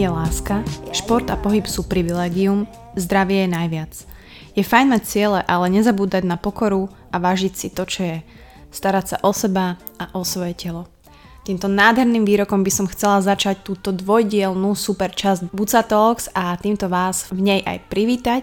je láska, šport a pohyb sú privilegium, zdravie je najviac. Je fajn mať ciele, ale nezabúdať na pokoru a vážiť si to, čo je. Starať sa o seba a o svoje telo. Týmto nádherným výrokom by som chcela začať túto dvojdielnú super časť Buca Talks a týmto vás v nej aj privítať.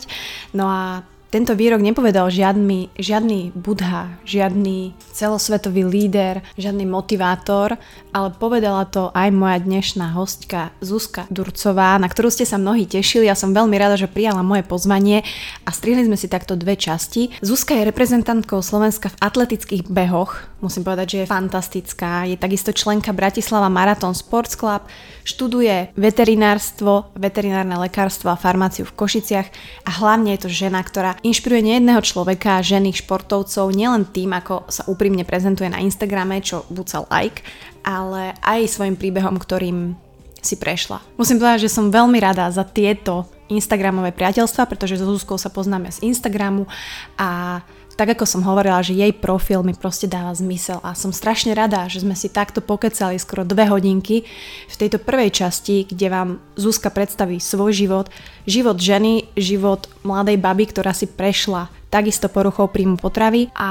No a tento výrok nepovedal žiadny, žiadny budha, žiadny celosvetový líder, žiadny motivátor, ale povedala to aj moja dnešná hostka Zuzka Durcová, na ktorú ste sa mnohí tešili. Ja som veľmi rada, že prijala moje pozvanie a strihli sme si takto dve časti. Zuzka je reprezentantkou Slovenska v atletických behoch. Musím povedať, že je fantastická. Je takisto členka Bratislava Marathon Sports Club, študuje veterinárstvo, veterinárne lekárstvo a farmáciu v Košiciach a hlavne je to žena, ktorá inšpiruje nejedného človeka, ženy, športovcov, nielen tým, ako sa úprimne prezentuje na Instagrame, čo buca like, ale aj svojim príbehom, ktorým si prešla. Musím povedať, že som veľmi rada za tieto Instagramové priateľstva, pretože so Zuzkou sa poznáme z Instagramu a tak ako som hovorila, že jej profil mi proste dáva zmysel a som strašne rada, že sme si takto pokecali skoro dve hodinky v tejto prvej časti, kde vám Zuzka predstaví svoj život, život ženy, život mladej baby, ktorá si prešla takisto poruchou príjmu potravy a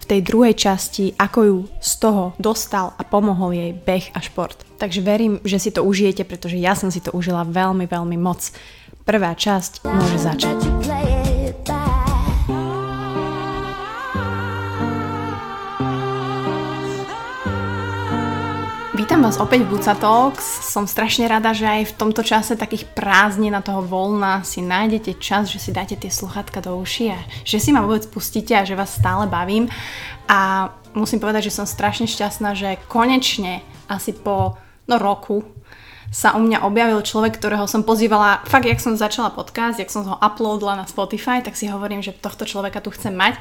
v tej druhej časti, ako ju z toho dostal a pomohol jej beh a šport. Takže verím, že si to užijete, pretože ja som si to užila veľmi, veľmi moc. Prvá časť môže začať. Vítam vás opäť v Buca Talks. Som strašne rada, že aj v tomto čase takých prázdnin na toho voľna si nájdete čas, že si dáte tie sluchatka do uši a že si ma vôbec pustíte a že vás stále bavím. A musím povedať, že som strašne šťastná, že konečne asi po no, roku sa u mňa objavil človek, ktorého som pozývala, fakt, jak som začala podcast, jak som ho uploadla na Spotify, tak si hovorím, že tohto človeka tu chcem mať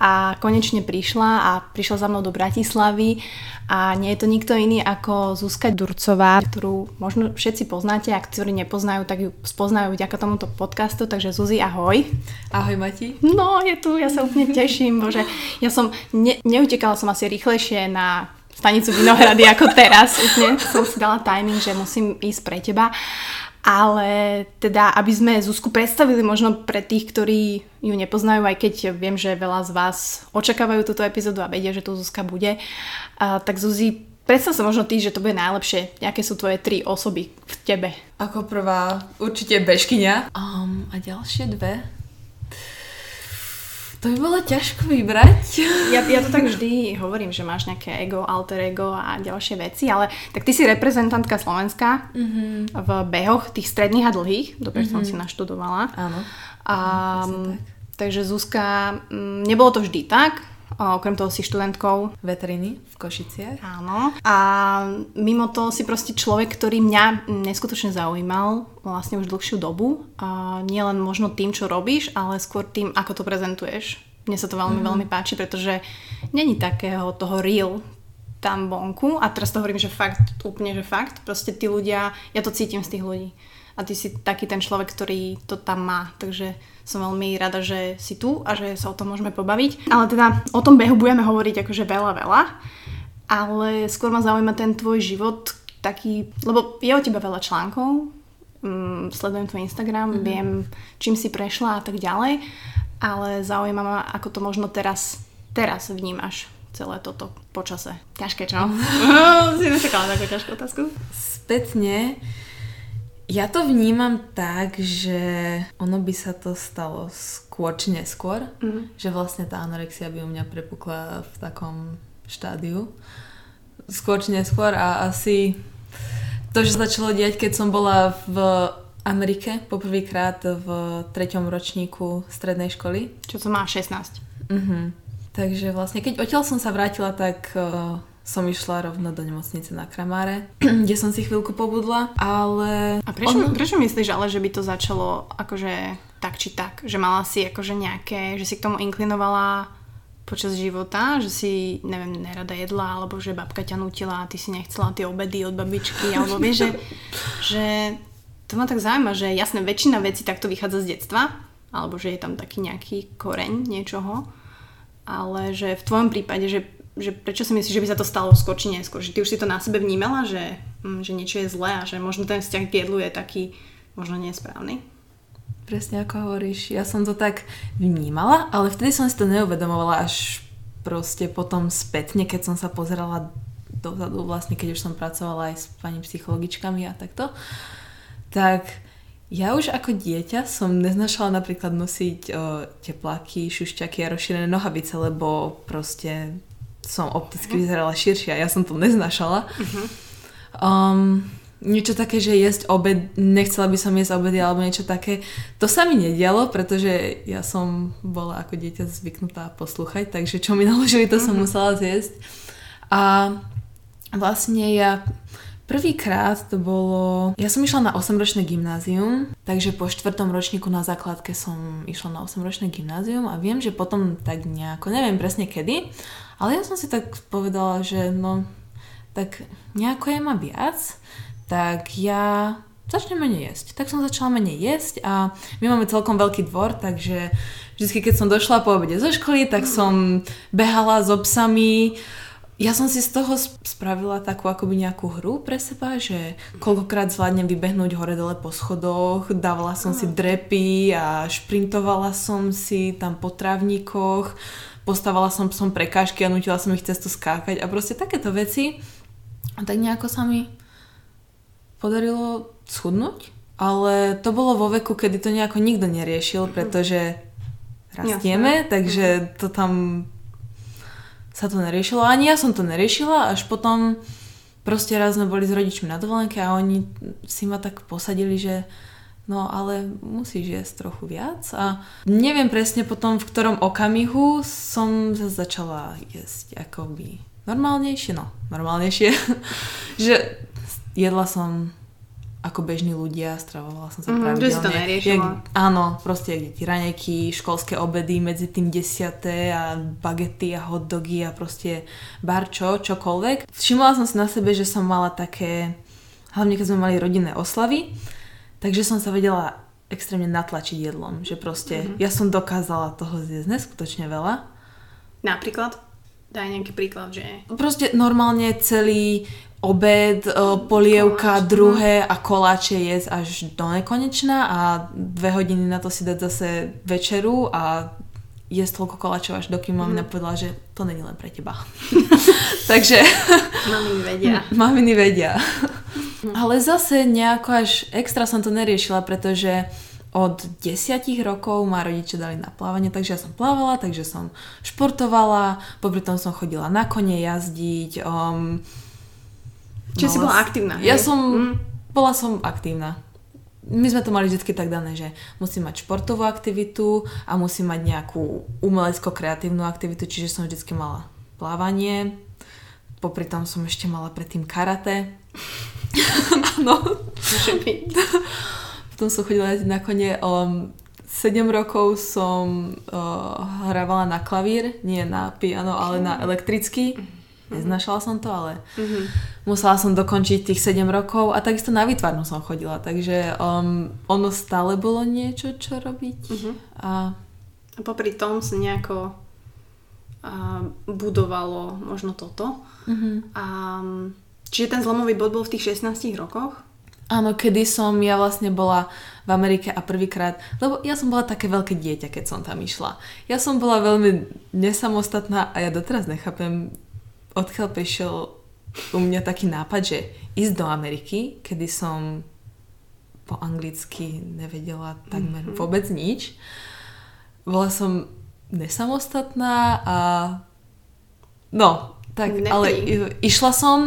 a konečne prišla a prišla za mnou do Bratislavy a nie je to nikto iný ako Zuzka Durcová, ktorú možno všetci poznáte a ktorí nepoznajú, tak ju spoznajú vďaka tomuto podcastu, takže Zuzi, ahoj. Ahoj Mati. No, je tu, ja sa úplne teším, bože, ja som, ne, neutekala som asi rýchlejšie na stanicu Vinohrady ako teraz. Úplne som si dala timing, že musím ísť pre teba. Ale teda, aby sme Zuzku predstavili možno pre tých, ktorí ju nepoznajú, aj keď viem, že veľa z vás očakávajú túto epizódu a vedia, že tu Zuzka bude, tak Zuzi, predstav sa možno ty, že to bude najlepšie. Aké sú tvoje tri osoby v tebe? Ako prvá určite bežkyňa. Um, a ďalšie dve to by bolo ťažko vybrať. Ja, ja to tak vždy hovorím, že máš nejaké ego, alter ego a ďalšie veci, ale tak ty si reprezentantka Slovenska mm-hmm. v behoch tých stredných a dlhých, dobre mm-hmm. som si naštudovala. Áno. A, tak. Takže Zuzka, mm, nebolo to vždy tak, okrem toho si študentkou veteriny v Košiciach. Áno. A mimo toho si proste človek, ktorý mňa neskutočne zaujímal vlastne už dlhšiu dobu. A nielen možno tým, čo robíš, ale skôr tým, ako to prezentuješ. Mne sa to veľmi, mm. veľmi páči, pretože není takého toho real tam vonku a teraz to hovorím, že fakt, úplne, že fakt, proste tí ľudia, ja to cítim z tých ľudí a ty si taký ten človek, ktorý to tam má, takže som veľmi rada, že si tu a že sa o tom môžeme pobaviť. Ale teda o tom behu budeme hovoriť akože veľa, veľa. Ale skôr ma zaujíma ten tvoj život taký, lebo je o teba veľa článkov, um, sledujem tvoj Instagram, mm-hmm. viem, čím si prešla a tak ďalej, ale zaujíma ma, ako to možno teraz, teraz vnímaš celé toto počase. Ťažké, čo? si nečakala takú ťažkú otázku? Spätne ja to vnímam tak, že ono by sa to stalo skôr či neskôr, mm. že vlastne tá anorexia by u mňa prepukla v takom štádiu. Skôr či neskôr a asi to, že začalo diať, keď som bola v Amerike poprvýkrát v treťom ročníku strednej školy. Čo som má 16. Mhm. Takže vlastne, keď odtiaľ som sa vrátila, tak uh, som išla rovno do nemocnice na Kramáre, kde som si chvíľku pobudla, ale... A prečo, on... prečo myslíš ale, že by to začalo akože tak či tak? Že mala si akože nejaké, že si k tomu inklinovala počas života, že si, neviem, nerada jedla, alebo že babka ťa nutila a ty si nechcela tie obedy od babičky, alebo vieš, že, že to ma tak zaujíma, že jasne, väčšina vecí takto vychádza z detstva, alebo že je tam taký nejaký koreň niečoho, ale že v tvojom prípade, že že prečo si myslíš, že by sa to stalo skôr či neskôr? Že ty už si to na sebe vnímala, že, mm, že niečo je zlé a že možno ten vzťah k jedlu je taký možno nesprávny? Presne ako hovoríš, ja som to tak vnímala, ale vtedy som si to neuvedomovala až proste potom spätne, keď som sa pozerala dozadu, vlastne keď už som pracovala aj s pani psychologičkami a takto, tak ja už ako dieťa som neznašala napríklad nosiť o, tepláky, šušťaky a rozšírené nohavice, lebo proste som opticky vyzerala širšia. Ja som to neznašala. Uh-huh. Um, niečo také, že jesť obed, nechcela by som jesť obedy alebo niečo také. To sa mi nedialo, pretože ja som bola ako dieťa zvyknutá poslúchať, takže čo mi naložili, to som uh-huh. musela zjesť. A vlastne ja Prvýkrát to bolo... Ja som išla na 8-ročné gymnázium, takže po štvrtom ročníku na základke som išla na 8-ročné gymnázium a viem, že potom tak nejako, neviem presne kedy, ale ja som si tak povedala, že no, tak nejako je ma viac, tak ja začnem menej jesť. Tak som začala menej jesť a my máme celkom veľký dvor, takže vždy, keď som došla po obede zo školy, tak som behala s obsami, ja som si z toho spravila takú akoby nejakú hru pre seba, že koľkokrát zvládnem vybehnúť hore dole po schodoch, dávala som si drepy a šprintovala som si tam po trávnikoch, postavala som som prekážky a nutila som ich cestu skákať a proste takéto veci. A tak nejako sa mi podarilo schudnúť, ale to bolo vo veku, kedy to nejako nikto neriešil, pretože rastieme, Jasne. takže to tam sa to neriešilo. Ani ja som to neriešila, až potom proste raz sme boli s rodičmi na dovolenke a oni si ma tak posadili, že no ale musíš jesť trochu viac a neviem presne potom v ktorom okamihu som začala jesť akoby normálnejšie, no normálnejšie, že jedla som ako bežní ľudia, stravovala som sa mm, pravidelne. Že si to neriešila. Jak, áno, proste deti, raňajky, školské obedy, medzi tým desiaté a bagety a hotdogy a proste barčo, čokoľvek. Všimla som si na sebe, že som mala také, hlavne keď sme mali rodinné oslavy, takže som sa vedela extrémne natlačiť jedlom, že proste mm-hmm. ja som dokázala toho zjesť neskutočne veľa. Napríklad? Daj nejaký príklad, že... Proste normálne celý obed, e, polievka, Koláč, druhé a koláče jesť až do nekonečna a dve hodiny na to si dať zase večeru a jesť toľko koláčov až dokým mm. mamina povedala, že to není len pre teba. Takže... Maminy vedia. Maminy vedia. Ale zase nejako až extra som to neriešila, pretože od desiatich rokov ma rodičia dali na plávanie, takže ja som plávala, takže som športovala, popri tom som chodila na kone jazdiť, um, Čiže si bola aktívna. Ja hej? som, mm. bola som aktívna. My sme to mali vždy tak dané, že musím mať športovú aktivitu a musím mať nejakú umelecko-kreatívnu aktivitu, čiže som vždy mala plávanie, popri tom som ešte mala predtým karate. Áno. Potom som chodila na kone. Um, 7 rokov som uh, hrávala na klavír, nie na piano, ale na elektrický. Neznašala som to, ale mm-hmm. musela som dokončiť tých 7 rokov a takisto na výtvarnu som chodila, takže um, ono stále bolo niečo, čo robiť. Mm-hmm. A... a popri tom sa nejako uh, budovalo možno toto. Mm-hmm. A, čiže ten zlomový bod bol v tých 16 rokoch? Áno, kedy som ja vlastne bola v Amerike a prvýkrát, lebo ja som bola také veľké dieťa, keď som tam išla. Ja som bola veľmi nesamostatná a ja doteraz nechápem, odkiaľ prišiel u mňa taký nápad, že ísť do Ameriky, kedy som po anglicky nevedela takmer mm-hmm. vôbec nič. Bola som nesamostatná a no, tak, Nepri. ale išla som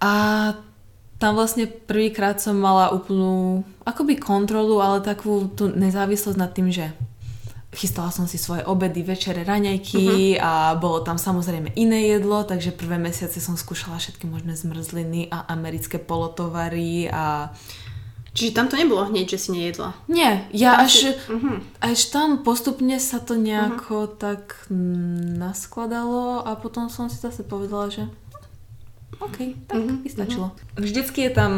a tam vlastne prvýkrát som mala úplnú akoby kontrolu, ale takú tú nezávislosť nad tým, že chystala som si svoje obedy, večere, raňajky uh-huh. a bolo tam samozrejme iné jedlo, takže prvé mesiace som skúšala všetky možné zmrzliny a americké polotovary a... Čiže tam to nebolo hneď, že si nejedla? Nie, ja až, si... uh-huh. až tam postupne sa to nejako uh-huh. tak naskladalo a potom som si zase povedala, že OK, tak uh-huh. vystačilo. Uh-huh. Vždycky je tam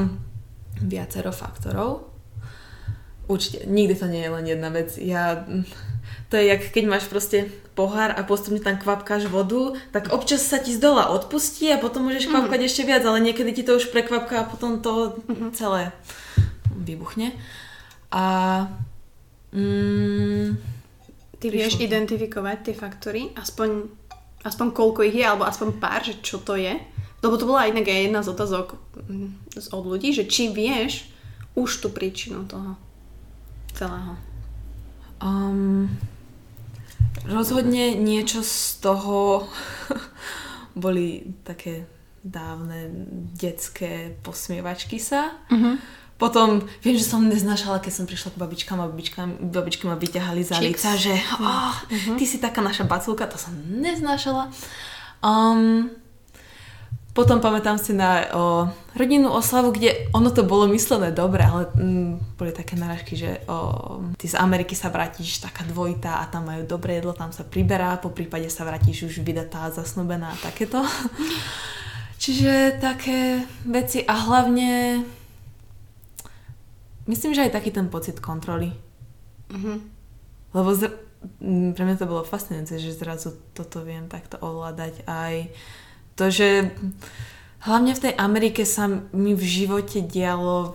viacero faktorov. Určite, nikdy to nie je len jedna vec. Ja To je jak keď máš proste pohár a postupne tam kvapkáš vodu, tak občas sa ti z dola odpustí a potom môžeš kvapkať mm. ešte viac, ale niekedy ti to už prekvapká a potom to mm-hmm. celé vybuchne. A... Mm, Ty vieš to. identifikovať tie faktory, aspoň, aspoň koľko ich je, alebo aspoň pár, že čo to je? Lebo to bola inak aj jedna z otázok mm, od ľudí, že či vieš už tú príčinu toho celého. Um, Rozhodne niečo z toho boli také dávne detské posmievačky sa. Uh-huh. Potom viem, že som neznášala, keď som prišla k babičkám a babičkám, babičky ma vyťahali za lica, že oh, uh-huh. ty si taká naša bacúlka, to som neznášala. Um, potom pamätám si na o, rodinnú oslavu, kde ono to bolo myslené dobre, ale mm, boli také narážky, že o, ty z Ameriky sa vrátiš taká dvojitá a tam majú dobré jedlo, tam sa priberá, po prípade sa vrátiš už vydatá, zasnubená a takéto. Čiže také veci a hlavne myslím, že aj taký ten pocit kontroly. Mm-hmm. Lebo z, pre mňa to bolo fascinujúce, že zrazu toto viem takto ovládať aj že hlavne v tej Amerike sa mi v živote dialo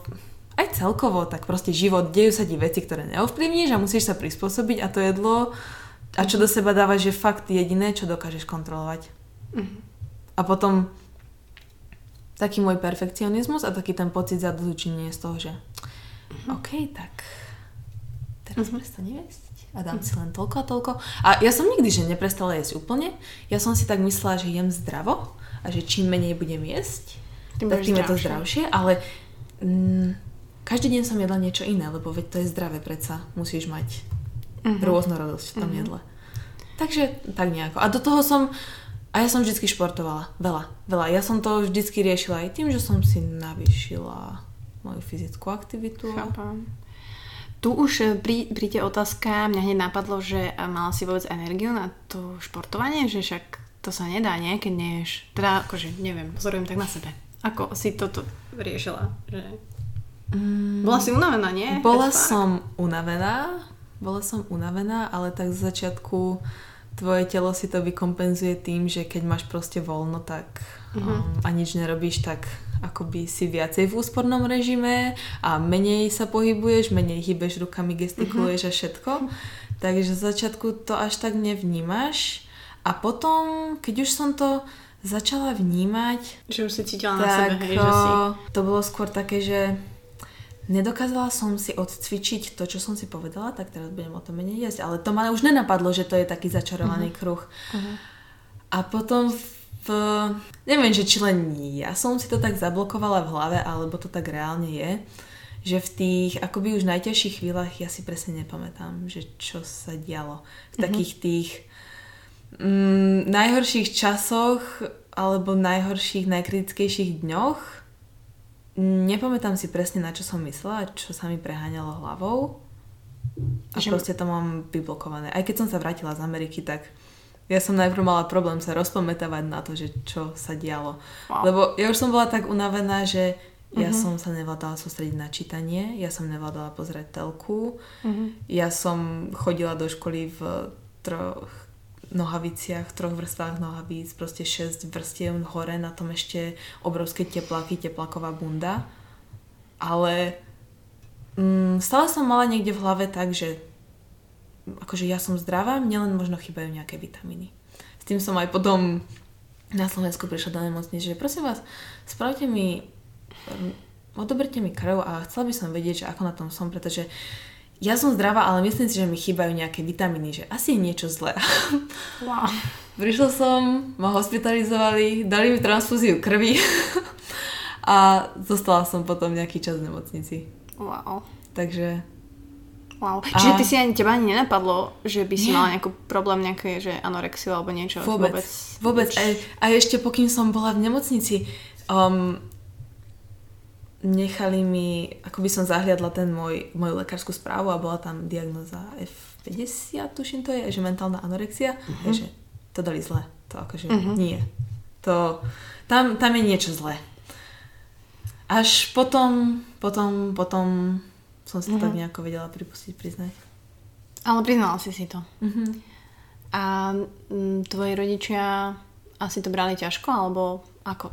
aj celkovo, tak proste život, dejú sa ti veci, ktoré neovplyvníš a musíš sa prispôsobiť a to jedlo a čo do seba dávaš je fakt jediné, čo dokážeš kontrolovať. Mm-hmm. A potom taký môj perfekcionizmus a taký ten pocit zadozučenia z toho, že mm-hmm. OK, tak teraz mm-hmm. prestane jesť a dám si len toľko a toľko. A ja som nikdy, že neprestala jesť úplne. Ja som si tak myslela, že jem zdravo a že čím menej budem jesť, tým tak tým je to zdravšie, ale mm, každý deň som jedla niečo iné, lebo veď to je zdravé predsa. Musíš mať uh-huh. rôznorodosť v tom uh-huh. jedle. Takže tak nejako. A do toho som, a ja som vždycky športovala. Veľa, veľa. Ja som to vždycky riešila aj tým, že som si navýšila moju fyzickú aktivitu. Chápam. Tu už e, prí, príde otázka, mňa hneď napadlo, že e, mala si vôbec energiu na to športovanie, že však to sa nedá, nie? Keď ješ. Teda, akože, neviem, pozorujem tak na sebe. Ako si toto riešila? Že... Mm, bola si unavená, nie? Bola som unavená, bola som unavená, ale tak z začiatku tvoje telo si to vykompenzuje tým, že keď máš proste voľno tak mm-hmm. um, a nič nerobíš, tak akoby si viacej v úspornom režime a menej sa pohybuješ, menej hýbeš rukami, gestikuluješ mm-hmm. a všetko. Takže z začiatku to až tak nevnímaš a potom, keď už som to začala vnímať... Že už si cítila tak, na sebe, hej, že si... To bolo skôr také, že nedokázala som si odcvičiť to, čo som si povedala, tak teraz budem o tom menej jesť. Ale to ma už nenapadlo, že to je taký začarovaný uh-huh. kruh. Uh-huh. A potom v, neviem, že či len ja som si to tak zablokovala v hlave, alebo to tak reálne je, že v tých akoby už najťažších chvíľach ja si presne nepamätám, že čo sa dialo. V mm-hmm. takých tých mm, najhorších časoch alebo najhorších, najkritickejších dňoch nepamätám si presne na čo som myslela, čo sa mi preháňalo hlavou a že... proste to mám vyblokované. Aj keď som sa vrátila z Ameriky, tak ja som najprv mala problém sa rozpamätávať na to, že čo sa dialo. Wow. Lebo ja už som bola tak unavená, že ja uh-huh. som sa nevládala sústrediť na čítanie, ja som nevládala pozrieť telku, uh-huh. ja som chodila do školy v troch nohaviciach, troch vrstvách nohavíc, proste 6 vrstiev hore, na tom ešte obrovské tepláky, teplaková bunda. Ale mm, stále som mala niekde v hlave tak, že akože ja som zdravá, mne len možno chýbajú nejaké vitamíny. S tým som aj potom na Slovensku prišla do nemocnice, že prosím vás, spravte mi, odoberte mi krv a chcela by som vedieť, že ako na tom som, pretože ja som zdravá, ale myslím si, že mi chýbajú nejaké vitamíny, že asi je niečo zlé. Wow. Prišla som, ma hospitalizovali, dali mi transfúziu krvi a zostala som potom nejaký čas v nemocnici. Wow. Takže Wow. Čiže ty si ani, teba ani nenapadlo, že by si nie. mala nejaký problém, nejaké, že anorexiu alebo niečo? Vôbec. Vôbec. vôbec. A, a ešte pokým som bola v nemocnici, um, nechali mi, ako by som zahliadla ten môj, moju lekárskú správu a bola tam diagnoza F50, tuším to je, že mentálna anorexia. Uh-huh. Takže to dali zle. To akože uh-huh. nie. To, tam, tam je niečo zlé. Až potom, potom, potom som si to tak mhm. nejako vedela pripustiť, priznať. Ale priznala si si to. Mm-hmm. A m, tvoji rodičia asi to brali ťažko, alebo ako?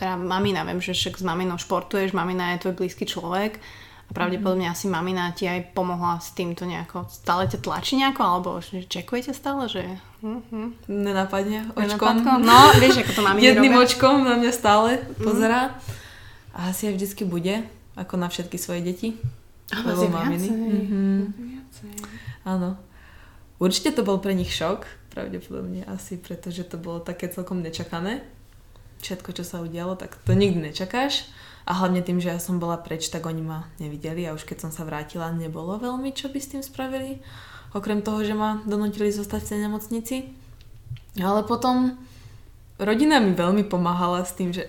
Teda mamina, viem, že však s maminou športuješ, mamina je tvoj blízky človek a pravdepodobne asi mamina ti aj pomohla s týmto nejako. Stále ťa tlačí nejako, alebo čekujete stále, že... Mm-hmm. Nenapadne očkom. Nenapadko? No, vieš, ako to maminy Jedným robia. očkom na mňa stále pozerá. Mm-hmm. A asi aj vždycky bude, ako na všetky svoje deti. Ale maminy. Mm-hmm. Áno. Určite to bol pre nich šok, pravdepodobne asi, pretože to bolo také celkom nečakané. Všetko, čo sa udialo, tak to nikdy nečakáš. A hlavne tým, že ja som bola preč, tak oni ma nevideli a už keď som sa vrátila, nebolo veľmi, čo by s tým spravili. Okrem toho, že ma donútili zostať v tej nemocnici. Ale potom rodina mi veľmi pomáhala s tým, že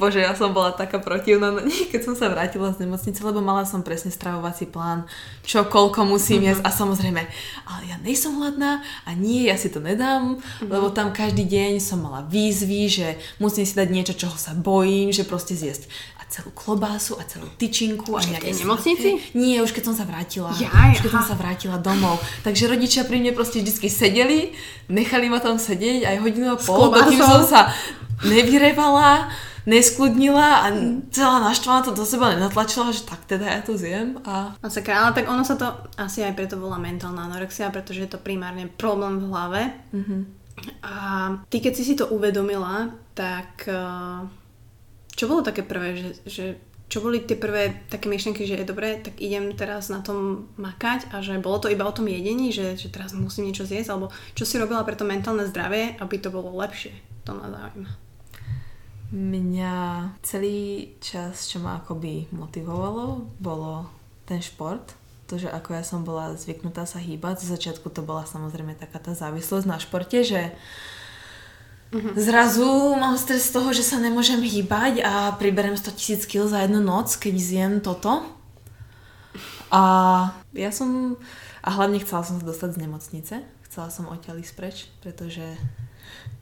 Bože, ja som bola taká protivná, no keď som sa vrátila z nemocnice, lebo mala som presne stravovací plán, čo koľko musím jesť a samozrejme, ale ja nejsom hladná a nie, ja si to nedám, mm-hmm. lebo tam každý deň som mala výzvy, že musím si dať niečo, čoho sa bojím, že proste zjesť a celú klobásu a celú tyčinku. a v nemocnici? Nie, už keď som sa vrátila. Ja, už keď som sa vrátila domov. Takže rodičia pri mne proste vždy sedeli, nechali ma tam sedieť aj hodinu a pol, dokým som sa nevyrevala neskludnila a celá naštvaná to do seba nenatlačila, že tak teda ja to zjem. A... Masakra, ale tak ono sa to asi aj preto volá mentálna anorexia, pretože je to primárne problém v hlave. Mm-hmm. A ty keď si si to uvedomila, tak eh, čo bolo také prvé, že, že čo boli tie prvé také myšlienky, že je dobré, tak idem teraz na tom makať a že bolo to iba o tom jedení, že, že teraz musím niečo zjesť, alebo čo si robila pre to mentálne zdravie, aby to bolo lepšie. To ma zaujíma. Mňa celý čas, čo ma akoby motivovalo, bolo ten šport. To, že ako ja som bola zvyknutá sa hýbať, z začiatku to bola samozrejme taká tá závislosť na športe, že uh-huh. zrazu mám stres z toho, že sa nemôžem hýbať a priberem 100 tisíc kg za jednu noc, keď zjem toto. A ja som... A hlavne chcela som sa dostať z nemocnice. Chcela som odtiaľ ísť preč, pretože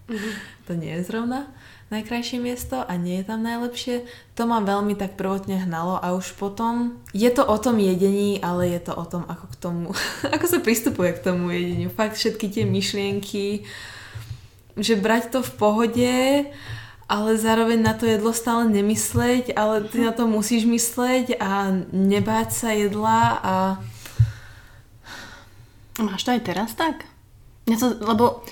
uh-huh. to nie je zrovna najkrajšie miesto a nie je tam najlepšie. To ma veľmi tak prvotne hnalo a už potom je to o tom jedení, ale je to o tom, ako k tomu, ako sa pristupuje k tomu jedeniu. Fakt všetky tie myšlienky, že brať to v pohode, ale zároveň na to jedlo stále nemysleť, ale ty na to musíš mysleť a nebáť sa jedla a... Máš to aj teraz tak? Ja to, lebo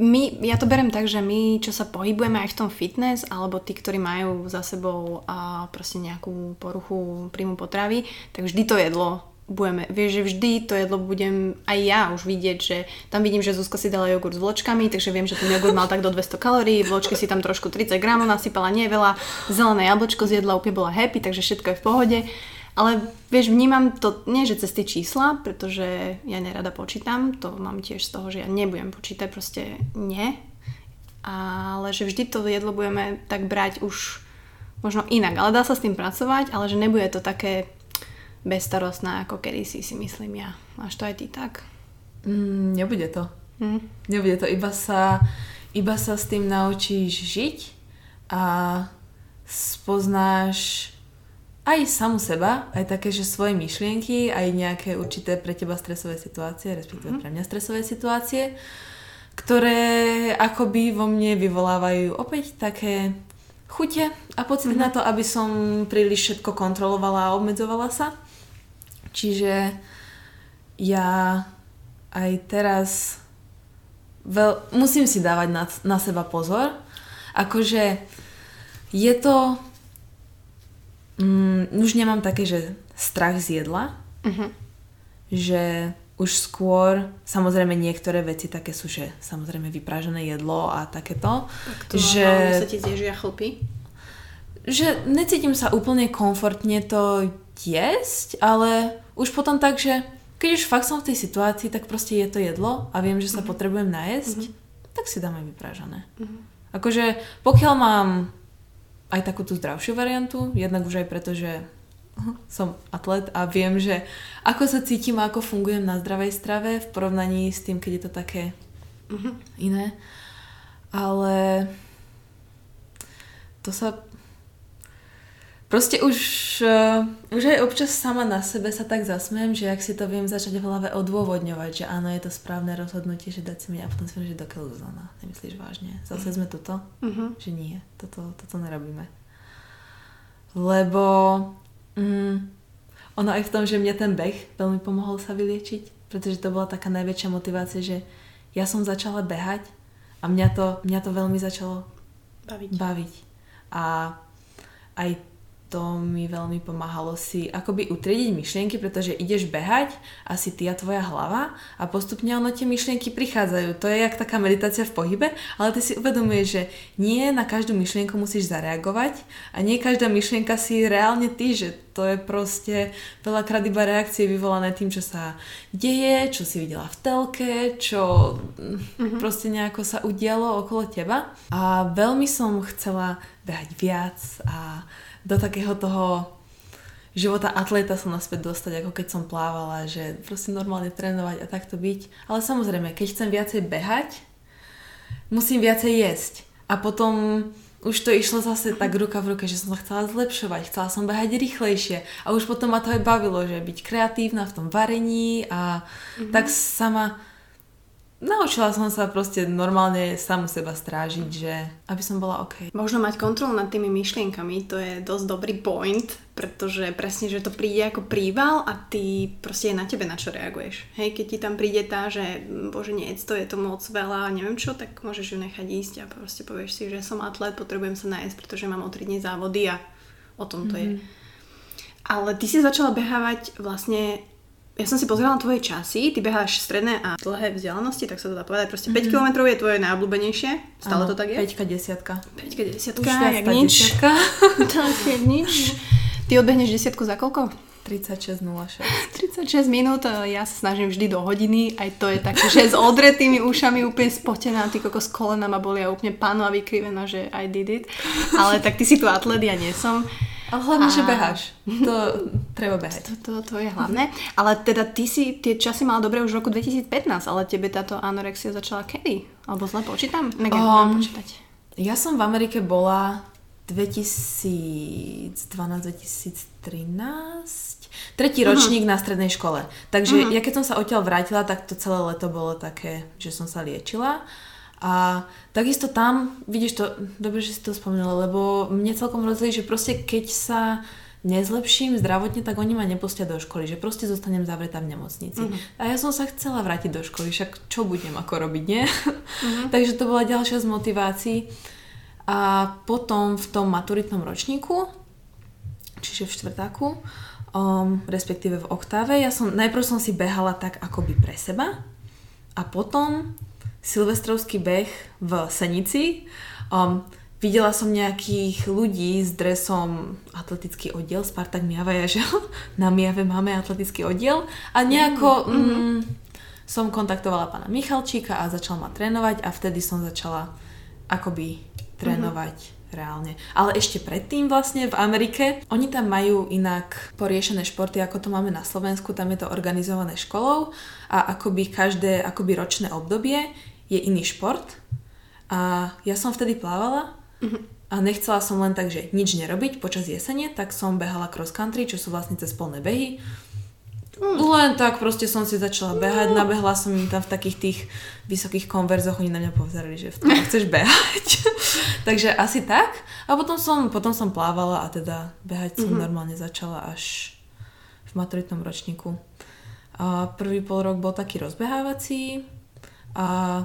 my, ja to berem tak, že my, čo sa pohybujeme aj v tom fitness, alebo tí, ktorí majú za sebou a proste nejakú poruchu príjmu potravy, tak vždy to jedlo budeme, vieš, že vždy to jedlo budem aj ja už vidieť, že tam vidím, že Zuzka si dala jogurt s vločkami, takže viem, že ten jogurt mal tak do 200 kalórií, vločky si tam trošku 30 gramov nasypala, nie veľa, zelené jablčko zjedla, úplne bola happy, takže všetko je v pohode. Ale vieš, vnímam to nie, že cez tie čísla, pretože ja nerada počítam, to mám tiež z toho, že ja nebudem počítať, proste nie. Ale že vždy to jedlo budeme tak brať už možno inak, ale dá sa s tým pracovať, ale že nebude to také bezstarostné, ako kedysi si myslím ja. Máš to aj ty tak? Mm, nebude to. Mm. Nebude to, iba sa, iba sa s tým naučíš žiť a spoznáš aj samu seba, aj také, že svoje myšlienky, aj nejaké určité pre teba stresové situácie, respektíve mm-hmm. pre mňa stresové situácie, ktoré akoby vo mne vyvolávajú opäť také chute a pocit mm-hmm. na to, aby som príliš všetko kontrolovala a obmedzovala sa. Čiže ja aj teraz veľ, musím si dávať na, na seba pozor. Akože je to Mm, už nemám také, že strach z jedla, uh-huh. že už skôr, samozrejme niektoré veci také sú, že samozrejme vypražené jedlo a takéto. Tak to že sa ti zježia chlpy? Že necítim sa úplne komfortne to jesť, ale už potom tak, že keď už fakt som v tej situácii, tak proste je to jedlo a viem, že sa uh-huh. potrebujem najesť, uh-huh. tak si dám aj vypražené. Uh-huh. Akože pokiaľ mám aj takú tú zdravšiu variantu, jednak už aj preto, že som atlet a viem, že ako sa cítim a ako fungujem na zdravej strave v porovnaní s tým, keď je to také uh-huh. iné. Ale to sa Proste už, uh, už aj občas sama na sebe sa tak zasmiem, že ak si to viem začať v hlave odôvodňovať, že áno, je to správne rozhodnutie, že dať si mi a potom si že do Zuzana, nemyslíš vážne? Zase sme tuto? Uh-huh. Že nie, toto, toto nerobíme. Lebo mm, ono aj v tom, že mne ten beh veľmi pomohol sa vyliečiť, pretože to bola taká najväčšia motivácia, že ja som začala behať a mňa to, mňa to veľmi začalo baviť. baviť. A aj to mi veľmi pomáhalo si akoby utriediť myšlienky, pretože ideš behať a si ty a tvoja hlava a postupne ono tie myšlienky prichádzajú. To je jak taká meditácia v pohybe, ale ty si uvedomuješ, že nie na každú myšlienku musíš zareagovať a nie každá myšlienka si reálne ty, že to je proste veľakrát iba reakcie vyvolané tým, čo sa deje, čo si videla v telke, čo mm-hmm. proste nejako sa udialo okolo teba. A veľmi som chcela behať viac a do takého toho života atleta som naspäť dostať, ako keď som plávala, že proste normálne trénovať a takto byť. Ale samozrejme, keď chcem viacej behať, musím viacej jesť. A potom už to išlo zase tak ruka v ruke, že som sa chcela zlepšovať, chcela som behať rýchlejšie a už potom ma to aj bavilo, že byť kreatívna v tom varení a mm-hmm. tak sama Naučila som sa proste normálne samu seba strážiť, že aby som bola OK. Možno mať kontrolu nad tými myšlienkami, to je dosť dobrý point, pretože presne, že to príde ako príval a ty proste je na tebe, na čo reaguješ. Hej, keď ti tam príde tá, že bože nie, to je to moc veľa, neviem čo, tak môžeš ju nechať ísť a proste povieš si, že som atlet, potrebujem sa nájsť, pretože mám o 3 dní závody a o tom to mm-hmm. je. Mhm. Ale ty si začala behávať vlastne ja som si pozerala tvoje časy, ty beháš stredné a dlhé vzdialenosti, tak sa to dá povedať. Proste mm-hmm. 5 km je tvoje najobľúbenejšie, stále ano, to tak je? 5 desiatka. 5 desiatka, jak nič. tak je nič. Ty odbehneš desiatku za koľko? 36.06. 36 minút, e, ja sa snažím vždy do hodiny, aj to je také, že s odretými ušami úplne spotená, ty koko s kolena ma boli a úplne pánova vykrivená, že I did it. Ale tak ty si tu atlet, ja nie som. Ale hlavne, a... že beháš. To treba behať. To, to, to je hlavné. Ale teda ty si tie časy mala dobre už v roku 2015, ale tebe táto anorexia začala kedy? Alebo zle počítam? um, počítať. Ja som v Amerike bola 2012-2013 tretí uh-huh. ročník na strednej škole. Takže uh-huh. ja keď som sa odtiaľ vrátila, tak to celé leto bolo také, že som sa liečila. A takisto tam, vidíš to, dobre, že si to spomenula, lebo mne celkom rozhodli, že proste keď sa nezlepším zdravotne, tak oni ma nepustia do školy, že proste zostanem zavretá v nemocnici. Uh-huh. A ja som sa chcela vrátiť do školy, však čo budem ako robiť, nie? Uh-huh. Takže to bola ďalšia z motivácií. A potom v tom maturitnom ročníku, čiže v štvrtáku, um, respektíve v oktáve, ja som, najprv som si behala tak akoby pre seba a potom silvestrovský beh v Senici. Um, videla som nejakých ľudí s dresom atletický oddiel, Spartak Miava, že na Miave máme atletický oddiel a nejako mm-hmm. mm, som kontaktovala pána Michalčíka a začal ma trénovať a vtedy som začala akoby trénovať mm-hmm reálne. Ale ešte predtým vlastne v Amerike, oni tam majú inak poriešené športy, ako to máme na Slovensku, tam je to organizované školou a akoby každé akoby ročné obdobie je iný šport a ja som vtedy plávala a nechcela som len tak, že nič nerobiť počas jesene, tak som behala cross country, čo sú vlastne cez polné behy. Len tak proste som si začala behať, nabehla som im tam v takých tých vysokých konverzoch, oni na mňa pozerali, že v tom chceš behať. Takže asi tak. A potom som, potom som plávala a teda behať som mm-hmm. normálne začala až v maturitnom ročníku. A prvý pol rok bol taký rozbehávací a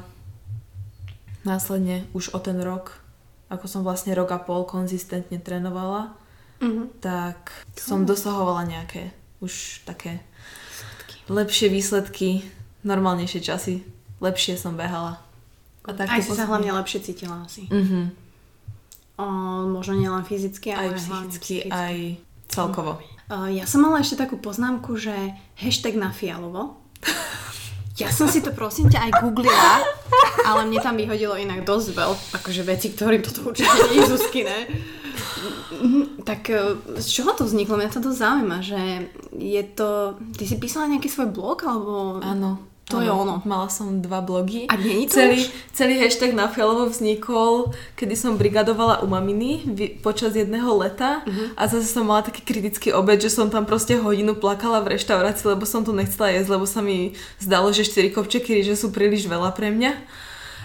následne už o ten rok, ako som vlastne rok a pol konzistentne trénovala, mm-hmm. tak som dosahovala nejaké už také výsledky. lepšie výsledky, normálnejšie časy, lepšie som behala. A tak aj si sa hlavne lepšie cítila asi. Mm-hmm. O, možno nielen fyzicky, ale aj psychicky, aj celkovo. Uh, ja som mala ešte takú poznámku, že hashtag na fialovo. Ja som si to prosím ťa aj googlila, ale mne tam vyhodilo inak dosť veľ, akože veci, ktorým toto určite nie je Zuzky, ne? Tak e, z čoho to vzniklo? Mňa to dosť zaujíma, že je to... Ty si písala nejaký svoj blog, alebo... Áno. To je ono. Mala som dva blogy. A nie to celý, už? celý hashtag na Fialovo vznikol, kedy som brigadovala u maminy počas jedného leta Mhm. a zase som mala taký kritický obed, že som tam proste hodinu plakala v reštaurácii, lebo som to nechcela jesť, lebo sa mi zdalo, že 4 kopčeky že sú príliš veľa pre mňa.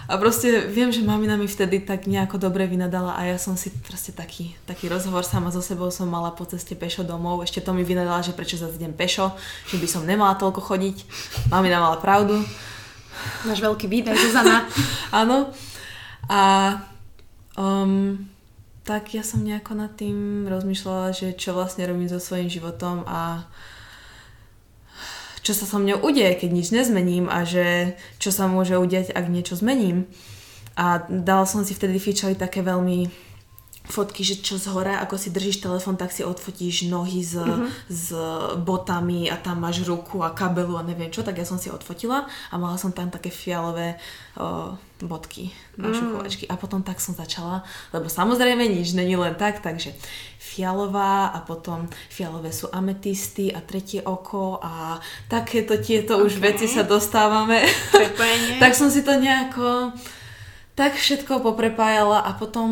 A proste viem, že mamina mi vtedy tak nejako dobre vynadala a ja som si proste taký, taký rozhovor sama so sebou som mala po ceste pešo domov. Ešte to mi vynadala, že prečo zase idem pešo, že by som nemala toľko chodiť. Mamina mala pravdu. Máš veľký výdaj, Zuzana. Áno. A um, tak ja som nejako nad tým rozmýšľala, že čo vlastne robím so svojím životom a čo sa so mňou udeje, keď nič nezmením a že čo sa môže udiať, ak niečo zmením. A dala som si vtedy fičali také veľmi fotky, že čo z hora, ako si držíš telefon, tak si odfotíš nohy s, mm-hmm. s botami a tam máš ruku a kabelu a neviem čo, tak ja som si odfotila a mala som tam také fialové o, bodky na šuchovačky. A potom tak som začala, lebo samozrejme nič není len tak, takže fialová a potom fialové sú ametisty a tretie oko a takéto tieto už Ok. veci sa dostávame. Tak som si to nejako tak všetko poprepájala a potom,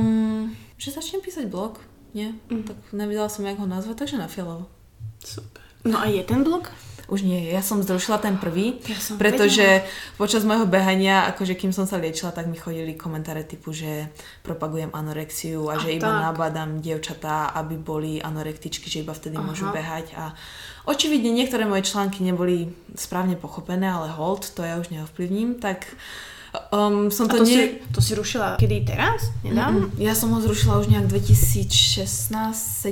že začnem písať blog, nie? Mhm. Tak nevedela som, jak ho nazvať, takže na fialovo. Super. No a je ten blog? Už nie, ja som zrušila ten prvý, Ja som pretože počas môjho behania, akože kým som sa liečila, tak mi chodili komentáre typu, že propagujem anorexiu a, A že iba tak. nabádam dievčatá, aby boli anorektičky, že iba vtedy Aha. môžu behať a očividne niektoré moje články neboli správne pochopené, ale hold, to ja už neovplyvním, tak um, som A to, to, nie... si, to si rušila kedy teraz? Nedávno? Mm, Ja som ho zrušila už nejak 2016, 17,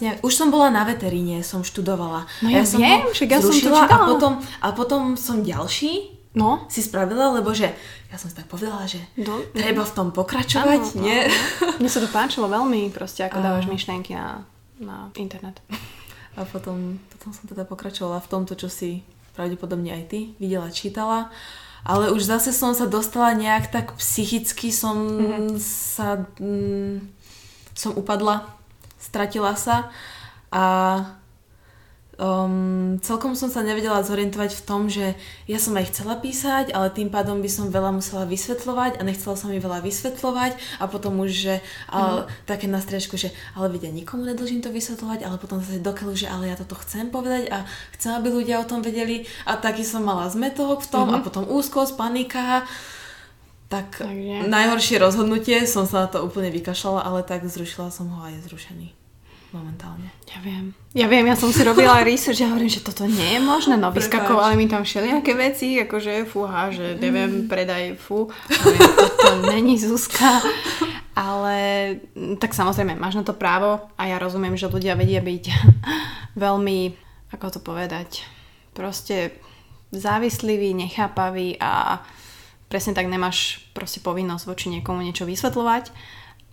nejak. Už som bola na veteríne, som študovala. No A ja som viem, však ja som to zrušila a čítala. potom, a potom som ďalší No. si spravila, lebo že ja som si tak povedala, že Do, treba v tom pokračovať, Áno, nie? áno. Mne sa to páčilo veľmi, proste ako dávaš myšlienky na, na internet. A potom, potom som teda pokračovala v tomto, čo si pravdepodobne aj ty videla, čítala. Ale už zase som sa dostala nejak tak psychicky, som mm-hmm. sa... Mm, som upadla, stratila sa a um, celkom som sa nevedela zorientovať v tom, že ja som aj chcela písať, ale tým pádom by som veľa musela vysvetľovať a nechcela som mi veľa vysvetľovať a potom už, že ale, také na striežku, že ale vidia, nikomu nedlžím to vysvetľovať, ale potom zase dokeľu, že ale ja toto chcem povedať a chcem, aby ľudia o tom vedeli a taký som mala zmetok v tom a potom úzkosť, panika. Tak Takže- najhoršie rozhodnutie, som sa na to úplne vykašľala, ale tak zrušila som ho a je zrušený momentálne. Ja viem. Ja viem, ja som si robila research a hovorím, že toto nie je možné. No vyskakovali mi tam všelijaké veci, akože fúha, že neviem, predaj, fú. Hovorím, toto není Zuzka. Ale mm, tak samozrejme, máš na to právo a ja rozumiem, že ľudia vedia byť veľmi, ako to povedať, proste závislivý, nechápavý a presne tak nemáš proste povinnosť voči niekomu niečo vysvetľovať.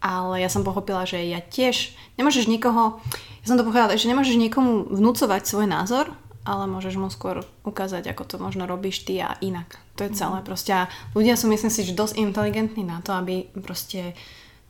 Ale ja som pochopila, že ja tiež nemôžeš nikoho, ja som to pochopila, že nemôžeš niekomu vnúcovať svoj názor, ale môžeš mu skôr ukázať, ako to možno robíš ty a inak. To je celé. Proste ľudia sú myslím si, že dosť inteligentní na to, aby proste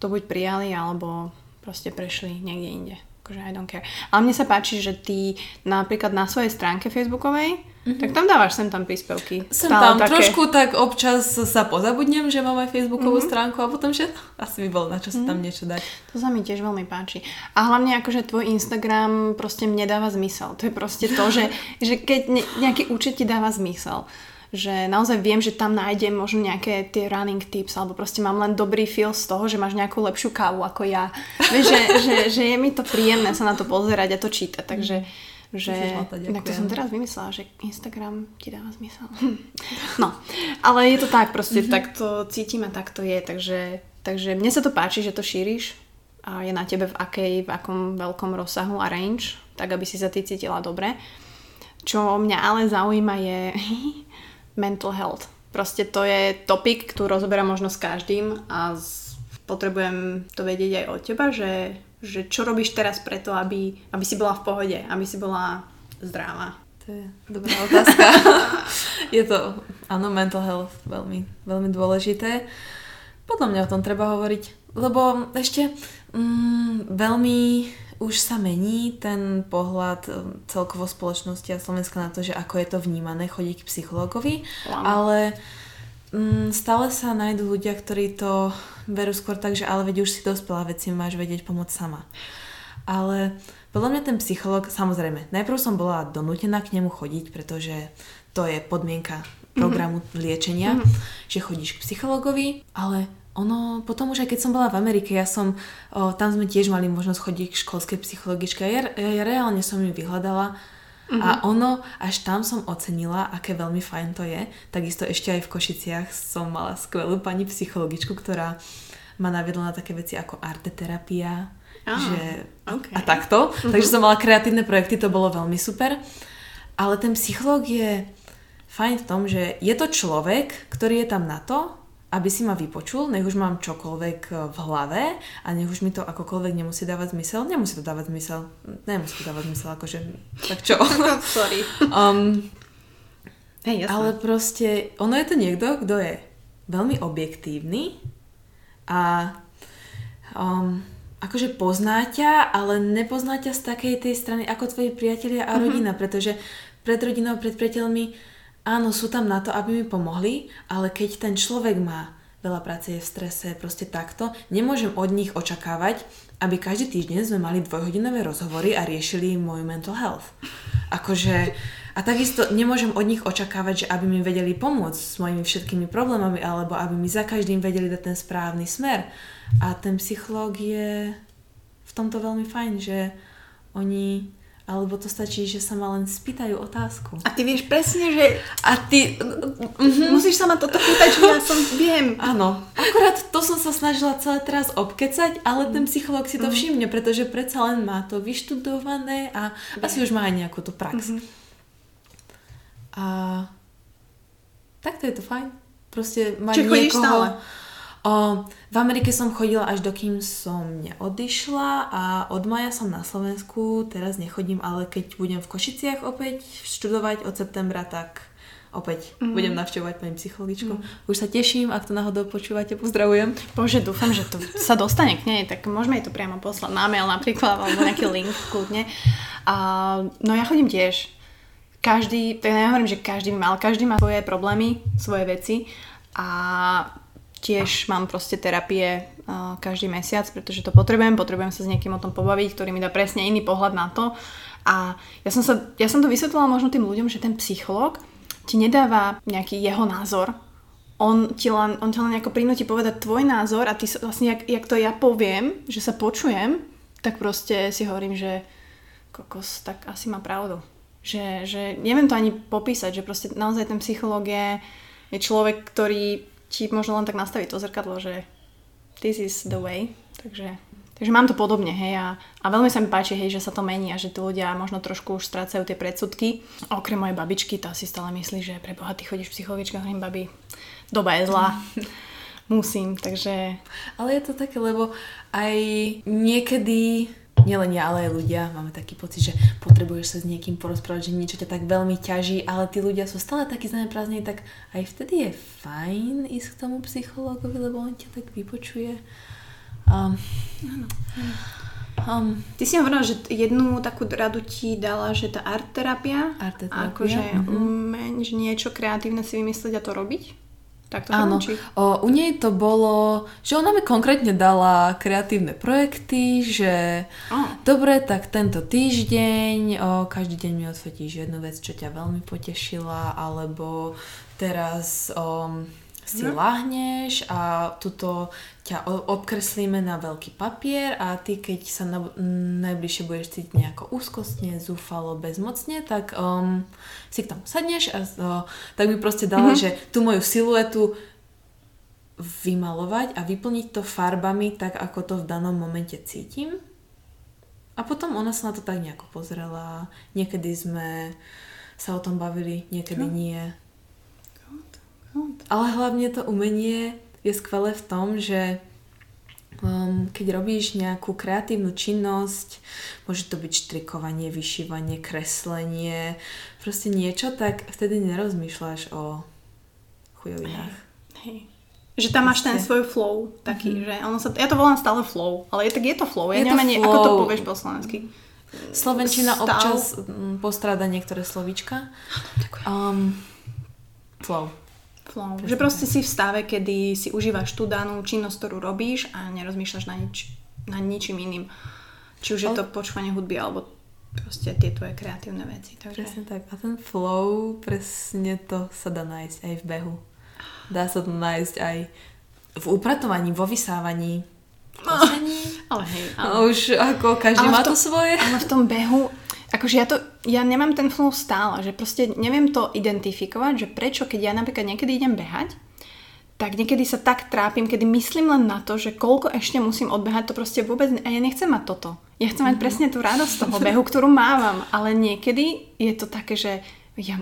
to buď prijali, alebo proste prešli niekde inde. Akože I don't care. Ale mne sa páči, že ty napríklad na svojej stránke facebookovej, mm-hmm. tak tam dávaš sem tam príspevky. Som Stále tam také. trošku tak občas sa pozabudnem, že mám aj facebookovú mm-hmm. stránku a potom, že asi by bolo na čo sa tam niečo dať. To sa mi tiež veľmi páči. A hlavne akože tvoj Instagram proste mne dáva zmysel. To je proste to, že, že keď ne, nejaký účet ti dáva zmysel, že naozaj viem, že tam nájdem možno nejaké tie running tips, alebo proste mám len dobrý feel z toho, že máš nejakú lepšiu kávu ako ja. Vieš, že, že, že je mi to príjemné sa na to pozerať a to čítať, takže že, Ježiš, inak to som teraz vymyslela, že Instagram ti dáva zmysel. No, ale je to tak, proste mm-hmm. tak to cítim a tak to je, takže, takže mne sa to páči, že to šíriš a je na tebe v akej, v akom veľkom rozsahu a range, tak aby si sa ty cítila dobre. Čo mňa ale zaujíma je mental health. Proste to je topik, ktorý rozoberám možno s každým a z, potrebujem to vedieť aj od teba, že, že čo robíš teraz preto, aby, aby si bola v pohode, aby si bola zdravá. To je dobrá otázka. je to, áno, mental health veľmi, veľmi dôležité. Podľa mňa o tom treba hovoriť, lebo ešte mm, veľmi už sa mení ten pohľad um, celkovo spoločnosti a Slovenska na to, že ako je to vnímané chodiť k psychológovi, wow. ale um, stále sa nájdú ľudia, ktorí to berú skôr tak, že ale veď už si dospelá veci, máš vedieť pomôcť sama. Ale podľa mňa ten psychológ, samozrejme, najprv som bola donútená k nemu chodiť, pretože to je podmienka programu mm-hmm. liečenia, mm-hmm. že chodíš k psychologovi, ale ono, potom už aj keď som bola v Amerike, ja som, o, tam sme tiež mali možnosť chodiť k školskej psychologičke. Ja, ja, ja reálne som ju vyhľadala mm-hmm. a mhm. ono, až tam som ocenila, aké veľmi fajn to je. Takisto ešte aj v Košiciach som mala skvelú pani psychologičku, ktorá ma naviedla na také veci ako arteterapia, ah, že, okay. a takto. Mm-hmm. Takže som mala kreatívne projekty, to bolo veľmi super. Ale ten psychológ je fajn v tom, že je to človek, ktorý je tam na to, aby si ma vypočul, nech už mám čokoľvek e, v hlave a nech už mi to akokoľvek nemusí dávať zmysel. Nemusí to dávať zmysel. Nemusí to dávať zmysel, akože... Tak čo? Sorry. Um, hey, ale proste, ono je to niekto, kto je veľmi objektívny a um, akože pozná ťa, ale nepozná ťa z takej tej strany ako tvoji priatelia a mhm. rodina, mm-hmm. pretože pred rodinou, pred priateľmi áno, sú tam na to, aby mi pomohli, ale keď ten človek má veľa práce, je v strese, proste takto, nemôžem od nich očakávať, aby každý týždeň sme mali dvojhodinové rozhovory a riešili môj mental health. Akože, a takisto nemôžem od nich očakávať, že aby mi vedeli pomôcť s mojimi všetkými problémami, alebo aby mi za každým vedeli dať ten správny smer. A ten psychológ je v tomto veľmi fajn, že oni alebo to stačí, že sa ma len spýtajú otázku. A ty vieš presne, že... A ty... Mm-hmm. Musíš sa ma toto pýtať, že ja som viem. Áno. Akurát to som sa snažila celé teraz obkecať, ale ten psychológ si to mm. všimne, pretože predsa len má to vyštudované a yeah. asi už má aj nejakú tú prax. Mm-hmm. A takto je to fajn. Proste mať Čiže niekoho... stále? O, v Amerike som chodila až dokým som neodišla a od maja som na Slovensku, teraz nechodím, ale keď budem v Košiciach opäť študovať od septembra, tak opäť mm. budem navštevovať pani psychologičku. Mm. Už sa teším, ak to náhodou počúvate, pozdravujem. Bože, dúfam, že to sa dostane k nej, tak môžeme jej to priamo poslať na mail napríklad, alebo nejaký link kľudne. A, no ja chodím tiež. Každý, tak ja hovorím, že každý mal, každý má svoje problémy, svoje veci a Tiež mám proste terapie každý mesiac, pretože to potrebujem, potrebujem sa s niekým o tom pobaviť, ktorý mi dá presne iný pohľad na to. A ja som, sa, ja som to vysvetlila možno tým ľuďom, že ten psychológ ti nedáva nejaký jeho názor, on ti len, on ti len nejako prinúti povedať tvoj názor a ty vlastne, jak, jak to ja poviem, že sa počujem, tak proste si hovorím, že kokos, tak asi má pravdu. Že, že neviem to ani popísať, že proste naozaj ten psychológ je, je človek, ktorý ti možno len tak nastaviť to zrkadlo, že this is the way. Takže, takže mám to podobne, hej, a, a veľmi sa mi páči, hej, že sa to mení a že tí ľudia možno trošku už strácajú tie predsudky. Okrem mojej babičky, tá si stále myslí, že pre Boha ty chodíš v psychologičke, hovorím, babi, doba je zlá. Musím, takže... Ale je to také, lebo aj niekedy nielen ja, ale aj ľudia máme taký pocit, že potrebuješ sa s niekým porozprávať, že niečo ťa tak veľmi ťaží, ale tí ľudia sú stále takí zaneprázdnení, tak aj vtedy je fajn ísť k tomu psychológovi, lebo on ťa tak vypočuje. Um, Um, Ty si hovorila, že jednu takú radu ti dala, že tá art terapia, art terapia akože uh-huh. umeň niečo kreatívne si vymyslieť a to robiť? Tak to Áno, o, u nej to bolo, že ona mi konkrétne dala kreatívne projekty, že oh. dobre, tak tento týždeň, o, každý deň mi odsvetíš jednu vec, čo ťa veľmi potešila, alebo teraz o, si no. lahneš a tuto ťa obkreslíme na veľký papier a ty keď sa na, najbližšie budeš cítiť nejako úzkostne, zúfalo, bezmocne, tak um, si k tomu sadneš a uh, tak mi proste dala, mm-hmm. že tú moju siluetu vymalovať a vyplniť to farbami tak, ako to v danom momente cítim. A potom ona sa na to tak nejako pozrela. Niekedy sme sa o tom bavili, niekedy no. nie. Ale hlavne to umenie je skvelé v tom, že um, keď robíš nejakú kreatívnu činnosť, môže to byť štrikovanie, vyšívanie, kreslenie, proste niečo, tak vtedy nerozmýšľaš o chujovinách. Hej. Hej. Že tam máš ten svoj flow taký, mm-hmm. že ono sa, ja to volám stále flow, ale je, tak je to flow, ja Je to neviem ani, ako flow. to povieš po slovensky. Slovenčina Stav. občas mm, postráda niektoré slovíčka. Um, flow. Flow. Že proste si v stave, kedy si užívaš tú danú činnosť, ktorú robíš a nerozmýšľaš na, nič, na ničím iným. Či už je to počúvanie hudby, alebo proste tie tvoje kreatívne veci. Takže... Presne tak. A ten flow, presne to sa dá nájsť aj v behu. Dá sa to nájsť aj v upratovaní, vo vysávaní, kosení. Ale hej, ale... Už ako každý Ale má to- to svoje. Ale v tom behu, akože ja to, ja nemám ten flow stále, že proste neviem to identifikovať, že prečo, keď ja napríklad niekedy idem behať, tak niekedy sa tak trápim, kedy myslím len na to, že koľko ešte musím odbehať, to proste vôbec, a ja nechcem mať toto. Ja chcem mať presne tú radosť toho behu, ktorú mávam, ale niekedy je to také, že ja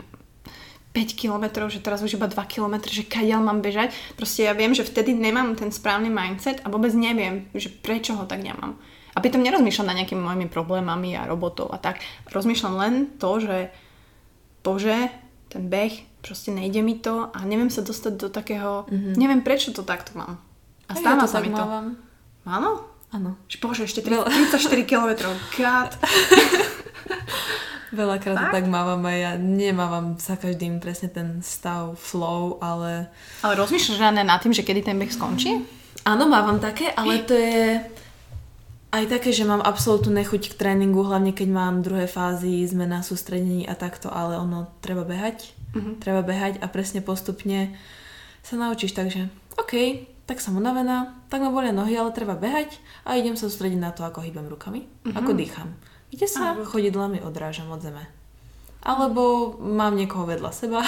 5 kilometrov, že teraz už iba 2 kilometre, že kadiaľ mám bežať. Proste ja viem, že vtedy nemám ten správny mindset a vôbec neviem, že prečo ho tak nemám. A pritom nerozmýšľam nad nejakými mojimi problémami a robotov a tak. Rozmýšľam len to, že bože, ten beh, proste nejde mi to a neviem sa dostať do takého, mm-hmm. neviem prečo to takto mám. A Aj stáva ja to sa mi to. mávam. Áno? Áno. Že bože, ešte Veľa. 34 km. God. Veľakrát to tak mávam a ja nemávam za každým presne ten stav, flow, ale... Ale rozmýšľaš nad tým, že kedy ten beh skončí? Áno, mávam také, ale to je aj také, že mám absolútnu nechuť k tréningu, hlavne keď mám druhé fázy, sme na sústredení a takto, ale ono treba behať, Mhm. treba behať a presne postupne sa naučíš, takže OK, tak som unavená, tak ma bolia nohy, ale treba behať a idem sa sústrediť na to, ako hýbem rukami, ako dýcham. Kde sa Áno. chodidlami odrážam od zeme. Alebo mám niekoho vedľa seba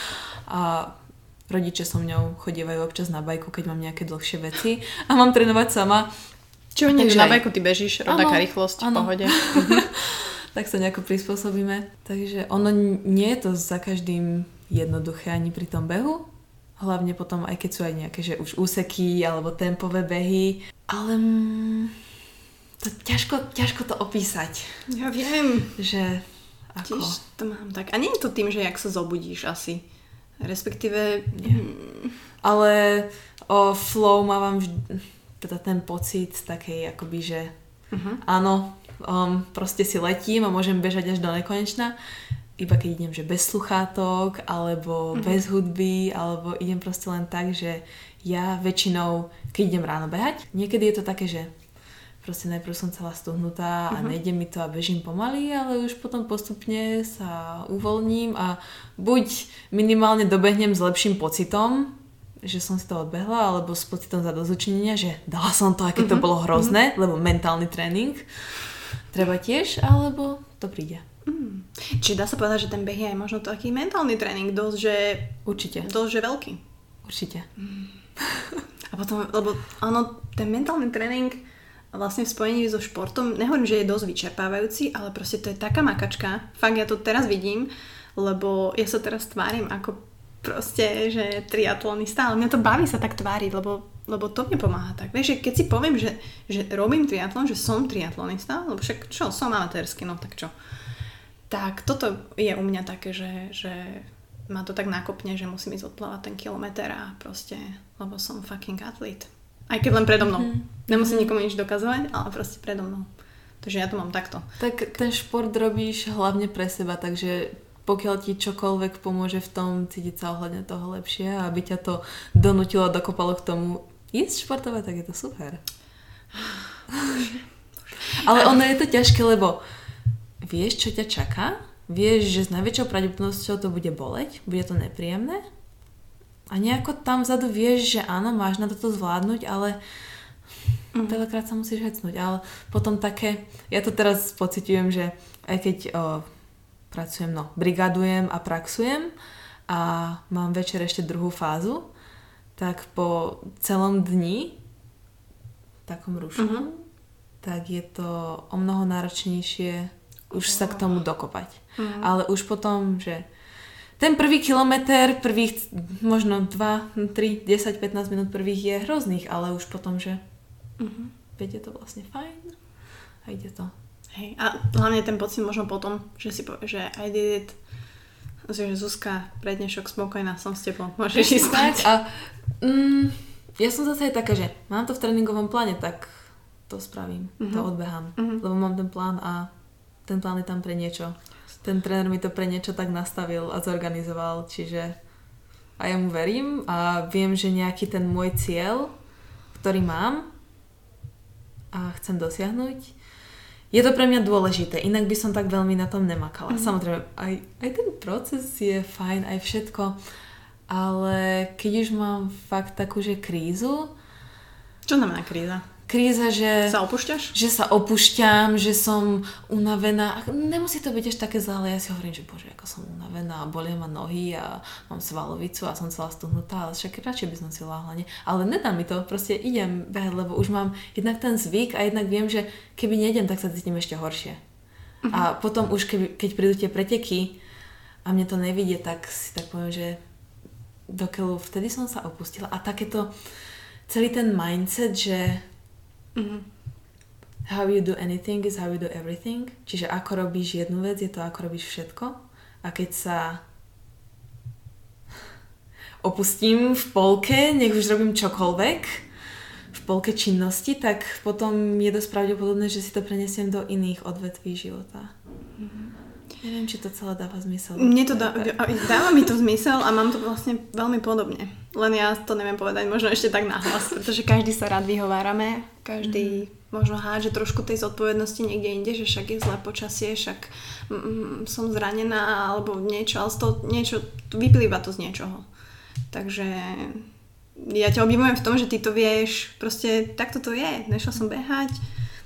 a rodiče so mňou chodievajú občas na bajku, keď mám nejaké dlhšie veci a mám trénovať sama, Čo nie, Takže na bajku ty bežíš, rovnaká rýchlosť, v pohode. tak sa nejako prispôsobíme. Takže ono nie je to za každým jednoduché ani pri tom behu. Hlavne potom, aj keď sú aj nejaké, že už úseky alebo tempové behy. Ale to ťažko, ťažko to opísať. Ja viem. Že ako... Tiež to mám tak. A nie je to tým, že jak sa zobudíš asi. Respektíve... mm, Ale o flow mávam vždy, teda ten pocit takej akoby, že Uh-huh. áno, um, proste si letím a môžem bežať až do nekonečna, iba keď idem, že bez sluchátok, alebo Mhm. bez hudby, alebo idem proste len tak, že ja väčšinou, keď idem ráno behať, niekedy je to také, že proste najprv som celá stuhnutá a Mhm. nejde mi to a bežím pomaly, ale už potom postupne sa uvoľním a buď minimálne dobehnem s lepším pocitom, že som si to odbehla, alebo s pocitom zadozučinenia, že dala som to, aké to Mhm. bolo hrozné, lebo mentálny tréning treba tiež, alebo to príde. Či dá sa povedať, že ten beh je aj možno taký mentálny tréning, dosť, že, Určite, dosť, že veľký. určite. A potom, lebo áno, ten mentálny tréning vlastne v spojení so športom, nehovorím, že je dosť vyčerpávajúci, ale proste to je taká makačka. Fakt ja to teraz vidím, lebo ja sa teraz tvárim ako proste, že triatlonista, ale mňa to baví sa tak tváriť, lebo, lebo to mne pomáha tak. Vieš, že keď si poviem, že, že robím triatlon, že som triatlonista, lebo však čo, som amatérsky, no tak čo. Tak toto je u mňa také, že, že ma to tak nakopne, že musím ísť odplávať ten kilometr a proste, lebo som fucking atlet. Aj keď len predo mnou. Mm-hmm. Nemusím nikomu nič dokazovať, ale proste predo mnou. Takže ja to mám takto. Tak ten šport robíš hlavne pre seba, takže pokiaľ ti čokoľvek pomôže v tom cítiť sa ohľadne toho lepšie a aby ťa to donutilo a dokopalo k tomu ísť športovať, tak je to super. Ale ono je to ťažké, lebo vieš, čo ťa čaká, vieš, že s najväčšou pravdepodobnosťou to bude boleť, bude to nepríjemné a nejako tam vzadu vieš, že áno, máš na toto zvládnuť, ale Mhm. veľakrát sa musíš hecnúť. Ale potom také, ja to teraz pociťujem, že aj keď o, pracujem, no, brigadujem a praxujem a mám večer ešte druhú fázu, tak po celom dni, takom rušnom, Mhm. tak je to o mnoho náročnejšie už sa k tomu dokopať. Mhm. Ale už potom, že ten prvý kilometr, prvých možno 2, 3, 10, 15 minút prvých je hrozných, ale už potom, že Mhm. veď je to vlastne fajn a ide to. Hej. A hlavne ten pocit možno potom, že si povie, že I did it. Že Zuzka, pre dnešok spokojná, som s tebou. Môžeš ísť spať. A mm, ja som zase aj taká, že mám to v tréningovom pláne, tak to spravím, mm-hmm. to odbehám. Mm-hmm. Lebo mám ten plán a ten plán je tam pre niečo. Ten tréner mi to pre niečo tak nastavil a zorganizoval, čiže a ja mu verím a viem, že nejaký ten môj cieľ, ktorý mám a chcem dosiahnuť, je to pre mňa dôležité, inak by som tak veľmi na tom nemakala. Mm-hmm. Samozrejme, aj, aj ten proces je fajn, aj všetko, ale keď už mám fakt takú, že krízu... Čo znamená kríza? Kríza, že... Sa opúšťaš? Že sa opúšťam, že som unavená. Nemusí to byť až také zlé, ale ja si hovorím, že bože, ako som unavená a bolia ma nohy a mám svalovicu a som celá stuhnutá, ale však radšej by som si láhla, nie? Ale nedá mi to, proste idem behať, lebo už mám jednak ten zvyk a jednak viem, že keby nejdem, tak sa cítim ešte horšie. Uh-huh. A potom už, keby, keď prídu tie preteky a mne to nevidie, tak si tak poviem, že dokeľu vtedy som sa opustila. A takéto, celý ten mindset, že Mm-hmm. How you do anything is how you do everything. Čiže ako robíš jednu vec, je to ako robíš všetko. A keď sa opustím v polke, nech už robím čokoľvek, v polke činnosti, tak potom je dosť pravdepodobné, že si to prenesiem do iných odvetví života. Mm-hmm. Neviem, či to celé dáva zmysel. Mne to dá, dáva mi to zmysel a mám to vlastne veľmi podobne. Len ja to neviem povedať možno ešte tak nahlas, pretože každý sa rád vyhovárame, každý mm. možno háže trošku tej zodpovednosti niekde inde, že však je zlé počasie, však mm, mm, som zranená alebo niečo, ale z toho niečo, vyplýva to z niečoho. Takže ja ťa obdivujem v tom, že ty to vieš, proste takto to je. Nešla som behať,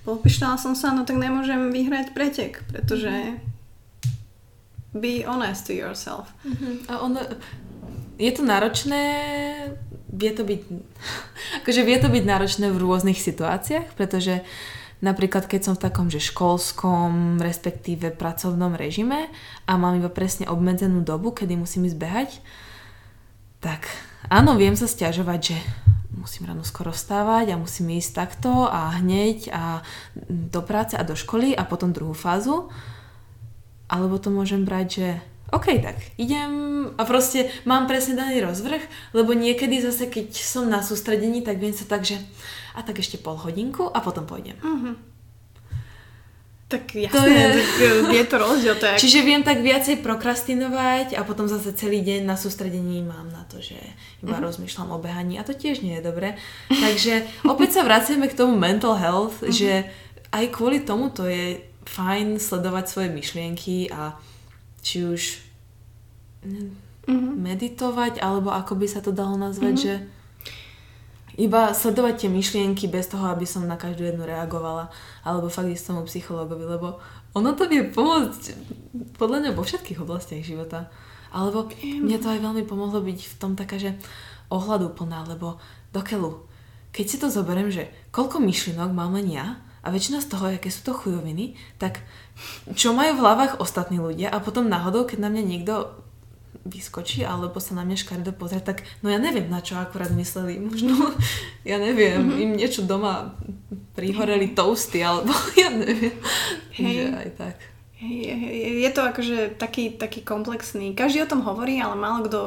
popištala som sa, no tak nemôžem vyhrať pretek, pretože mm be honest to yourself. Mm-hmm. A ono, je to náročné, vie to byť, akože vie to byť náročné v rôznych situáciách, pretože napríklad keď som v takom, že školskom, respektíve pracovnom režime a mám iba presne obmedzenú dobu, kedy musím ísť behať, tak áno, viem sa stiažovať, že musím ráno skoro vstávať a musím ísť takto a hneď a do práce a do školy a potom druhú fázu. Alebo to môžem brať, že OK, tak idem a proste mám presne daný rozvrh, lebo niekedy zase, keď som na sústredení, tak viem sa tak, že a tak ešte pol hodinku a potom pôjdem. Mm-hmm. Tak jasné, to je... Tak e, je to rozdiel. To je... Čiže viem tak viacej prokrastinovať a potom zase celý deň na sústredení mám na to, že iba mm-hmm. rozmýšľam o behaní a to tiež nie je dobre. Takže opäť sa vraciame k tomu mental health, mm-hmm. že aj kvôli tomu to je fajn sledovať svoje myšlienky a či už mm-hmm. meditovať, alebo ako by sa to dalo nazvať, mm-hmm. že iba sledovať tie myšlienky bez toho, aby som na každú jednu reagovala, alebo fakt ísť tomu psychologovi, lebo ono to vie pomôcť podľa mňa vo všetkých oblastiach života. Alebo mne to aj veľmi pomohlo byť v tom taká, že ohľadu plná, lebo dokeľu, keď si to zoberiem, že koľko myšlienok mám len ja a väčšina z toho, aké sú to chujoviny, tak čo majú v hlavách ostatní ľudia a potom náhodou, keď na mňa niekto vyskočí alebo sa na mňa škaredo pozrie, tak no ja neviem, na čo akurát mysleli. Možno, ja neviem, mm-hmm. im niečo doma prihoreli toasty alebo ja neviem. Hej. Že aj tak. Je, je to akože taký, taký komplexný. Každý o tom hovorí, ale málo kto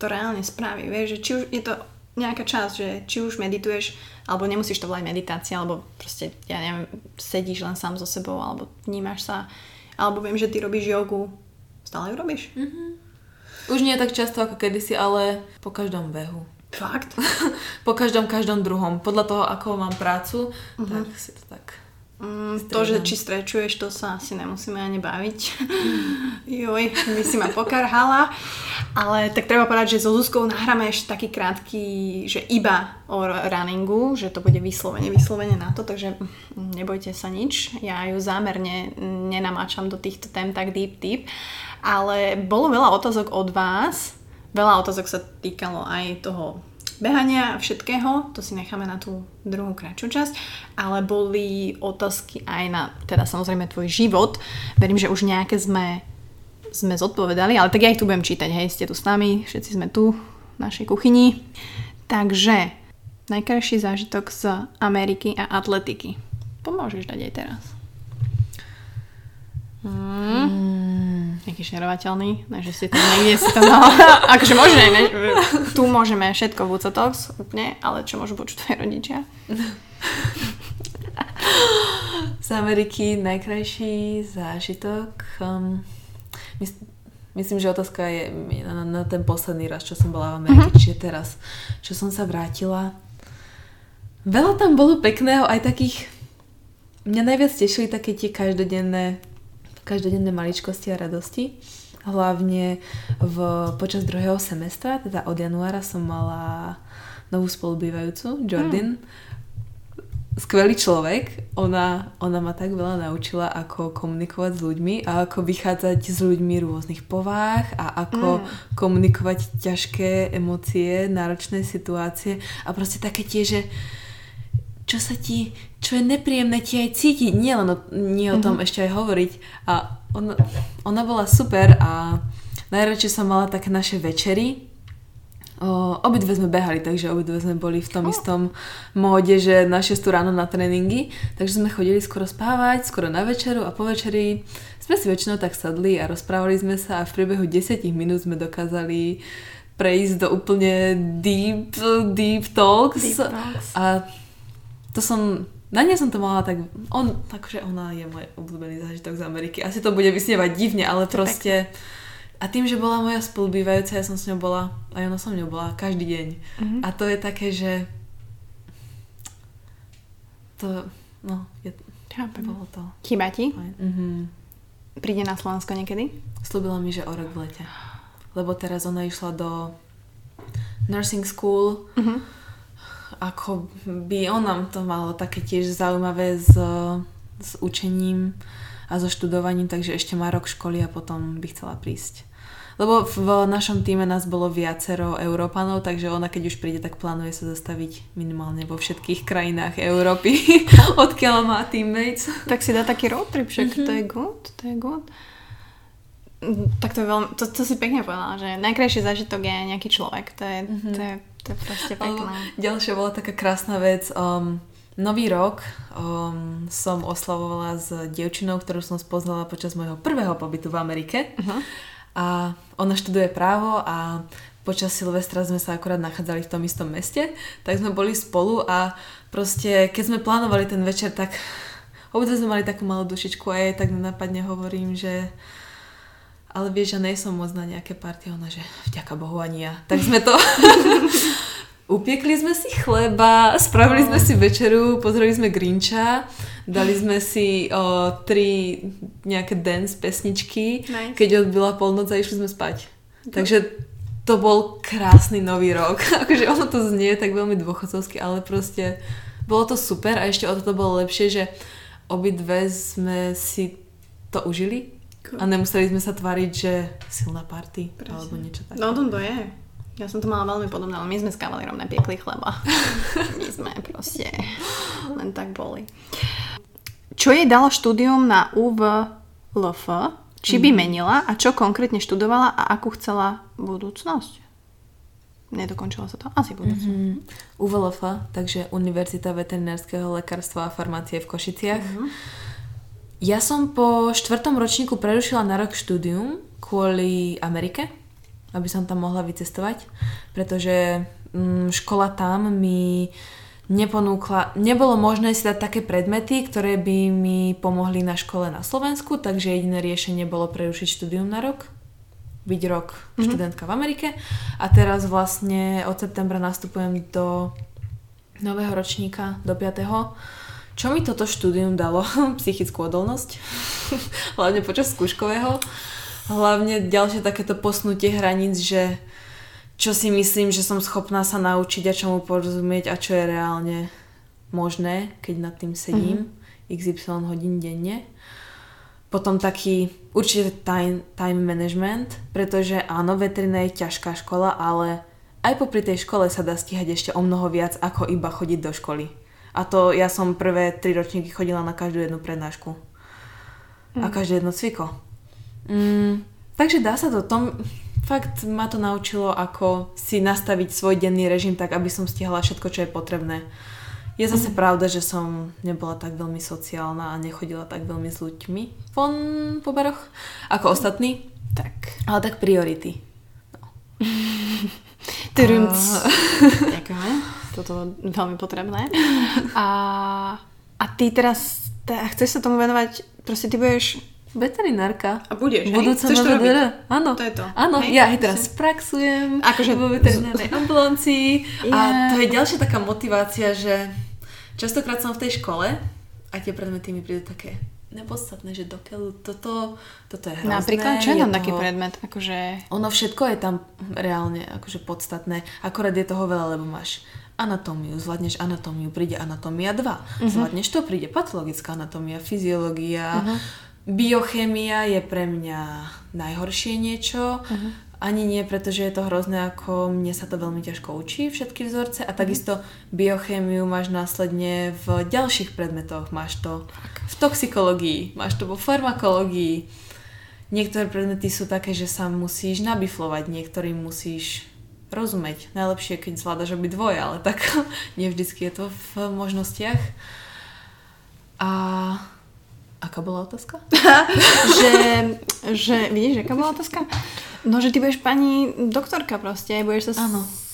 to reálne spraví. Vieš, že či už je to nejaká časť, že či už medituješ, alebo nemusíš to volať meditácia, alebo proste, ja neviem, sedíš len sám so sebou, alebo vnímaš sa, alebo viem, že ty robíš jogu. Stále ju robíš? Mm-hmm. Už nie tak často ako kedysi, ale po každom behu. Fakt? po každom, každom druhom. Podľa toho, ako mám prácu, uh-huh. tak si to tak Mm, to, že či strečuješ, to sa asi nemusíme ani baviť. Joj, by si ma pokarhala. Ale tak treba povedať, že so Zuzkou nahráme ešte taký krátky, že iba o runningu, že to bude vyslovene, vyslovene na to, takže nebojte sa nič. Ja ju zámerne nenamáčam do týchto tém tak deep deep. Ale bolo veľa otázok od vás. Veľa otázok sa týkalo aj toho behania a všetkého, to si necháme na tú druhú kratšiu časť, ale boli otázky aj na, teda samozrejme tvoj život. Verím, že už nejaké sme, sme zodpovedali, ale tak ja ich tu budem čítať, hej, ste tu s nami, všetci sme tu v našej kuchyni. Takže, najkrajší zážitok z Ameriky a atletiky. Pomôžeš dať aj teraz. Mm. Nejaký šerovateľný, ne, že si to niekde si to dala. akože môže, ne, tu môžeme všetko v Ucotox, úplne, ale čo môžu počuť tvoje rodičia? Z Ameriky najkrajší zážitok. Um, mys- myslím, že otázka je na, na ten posledný raz, čo som bola v Amerike, uh-huh. čiže teraz, čo som sa vrátila. Veľa tam bolo pekného, aj takých... Mňa najviac tešili také tie každodenné, každodenné maličkosti a radosti. Hlavne v, počas druhého semestra, teda od januára som mala novú spolubývajúcu, Jordan. Mm skvelý človek. Ona, ona ma tak veľa naučila, ako komunikovať s ľuďmi a ako vychádzať s ľuďmi rôznych povách a ako mm. komunikovať ťažké emócie, náročné situácie a proste také tie, že čo sa ti, čo je nepríjemné ti aj cítiť, nie len o, nie o tom mm-hmm. ešte aj hovoriť. A ona, ona bola super a najradšej som mala také naše večery, O, obidve sme behali, takže obidve sme boli v tom oh. istom móde, že na 6 ráno na tréningy, takže sme chodili skoro spávať, skoro na večeru a po večeri sme si väčšinou tak sadli a rozprávali sme sa a v priebehu 10 minút sme dokázali prejsť do úplne deep, deep talks. Deep talks. A to som, na nej som to mala tak, on, takže ona je môj obľúbený zážitok z Ameriky. Asi to bude vysnievať divne, ale proste... Pekne a tým, že bola moja spolubývajúca, ja som s ňou bola, aj ona som ňou bola každý deň. Mm-hmm. A to je také, že to, no, je, Chápem. bolo to. Chýba ti? Mm-hmm. Príde na Slovensko niekedy? Slúbila mi, že o rok v lete. Lebo teraz ona išla do nursing school. Mm-hmm. Ako by on to malo také tiež zaujímavé s, s učením a so študovaním, takže ešte má rok školy a potom by chcela prísť. Lebo v našom týme nás bolo viacero Európanov, takže ona keď už príde, tak plánuje sa zastaviť minimálne vo všetkých krajinách Európy, odkiaľ má teammates. Tak si dá taký road trip, však mm-hmm. to je good, to je good. Tak to je veľmi, to, to si pekne povedala, že najkrajší zážitok je nejaký človek, to je, mm-hmm. to je, to je proste pekné. Ďalšia bola taká krásna vec, um, Nový rok um, som oslavovala s dievčinou, ktorú som spoznala počas môjho prvého pobytu v Amerike. Uh-huh. A ona študuje právo a počas Silvestra sme sa akorát nachádzali v tom istom meste, tak sme boli spolu a proste keď sme plánovali ten večer, tak obidve sme mali takú malú dušičku a jej tak napadne hovorím, že ale vieš, že nie som moc na nejaké party, ona, že vďaka Bohu ani ja. Tak sme to Upiekli sme si chleba, spravili sme si večeru, pozreli sme Grinča, dali sme si o, tri nejaké dance pesničky, nice. keď odbila polnoc a išli sme spať. Takže to bol krásny nový rok. akože ono to znie tak veľmi dôchodcovsky, ale proste bolo to super a ešte o to bolo lepšie, že obidve sme si to užili a nemuseli sme sa tváriť, že silná party Presne. alebo niečo také. No to je. Ja som to mala veľmi podobné, ale my sme s kavalierom nepiekli chleba. my sme proste len tak boli. Čo jej dalo štúdium na UVLF? Či by mhm. menila a čo konkrétne študovala a akú chcela budúcnosť? Nedokončila sa to? Asi budúcnosť. Mm-hmm. UVLF, takže Univerzita veterinárskeho lekárstva a farmácie v Košiciach. Mm-hmm. Ja som po štvrtom ročníku prerušila na rok štúdium kvôli Amerike aby som tam mohla vycestovať, pretože mm, škola tam mi neponúkla, nebolo možné si dať také predmety, ktoré by mi pomohli na škole na Slovensku, takže jediné riešenie bolo prerušiť štúdium na rok, byť rok mm-hmm. študentka v Amerike a teraz vlastne od septembra nastupujem do nového ročníka, do 5. Čo mi toto štúdium dalo? Psychickú odolnosť, hlavne počas skúškového hlavne ďalšie takéto posnutie hraníc, že čo si myslím, že som schopná sa naučiť a čomu porozumieť a čo je reálne možné, keď nad tým sedím mm-hmm. XY hodín denne. Potom taký určite time, time management, pretože áno, veterina je ťažká škola, ale aj popri tej škole sa dá stíhať ešte o mnoho viac, ako iba chodiť do školy. A to ja som prvé tri ročníky chodila na každú jednu prednášku. Mm. A mhm. každé jedno cviko. Mm, takže dá sa to. Tom, fakt ma to naučilo, ako si nastaviť svoj denný režim tak, aby som stihala všetko, čo je potrebné. Je zase mm. pravda, že som nebola tak veľmi sociálna a nechodila tak veľmi s ľuďmi von po baroch ako ostatní. Tak. Ale tak priority. No. Ďakujeme. Toto veľmi potrebné. A, a ty teraz, tá, chceš sa tomu venovať, proste ty budeš veterinárka. A budeš, Budúca hej? VDR. Áno. To je to. Áno, hej, ja aj teraz praxujem akože vo veterinárnej ambulancii yeah. a to je ďalšia taká motivácia, že častokrát som v tej škole a tie predmety mi prídu také nepodstatné, že dokiaľ toto, toto je hrozné. Napríklad, čo je tam taký predmet? Akože... Ono všetko je tam reálne akože podstatné, akorát je toho veľa, lebo máš anatómiu, zvládneš anatómiu, príde anatómia 2, uh-huh. zvládneš to, príde patologická anatómia, fyziológia, uh-huh Biochémia je pre mňa najhoršie niečo. Uh-huh. Ani nie, pretože je to hrozné, ako mne sa to veľmi ťažko učí, všetky vzorce. A takisto biochémiu máš následne v ďalších predmetoch. Máš to v toxikológii, máš to vo farmakológii. Niektoré predmety sú také, že sa musíš nabiflovať, niektorým musíš rozumieť. Najlepšie, keď zvládaš obi dvoje, ale tak nie vždycky je to v možnostiach. A Aká bola otázka? že, že, vidíš, aká bola otázka? No, že ty budeš pani doktorka proste, budeš sa Áno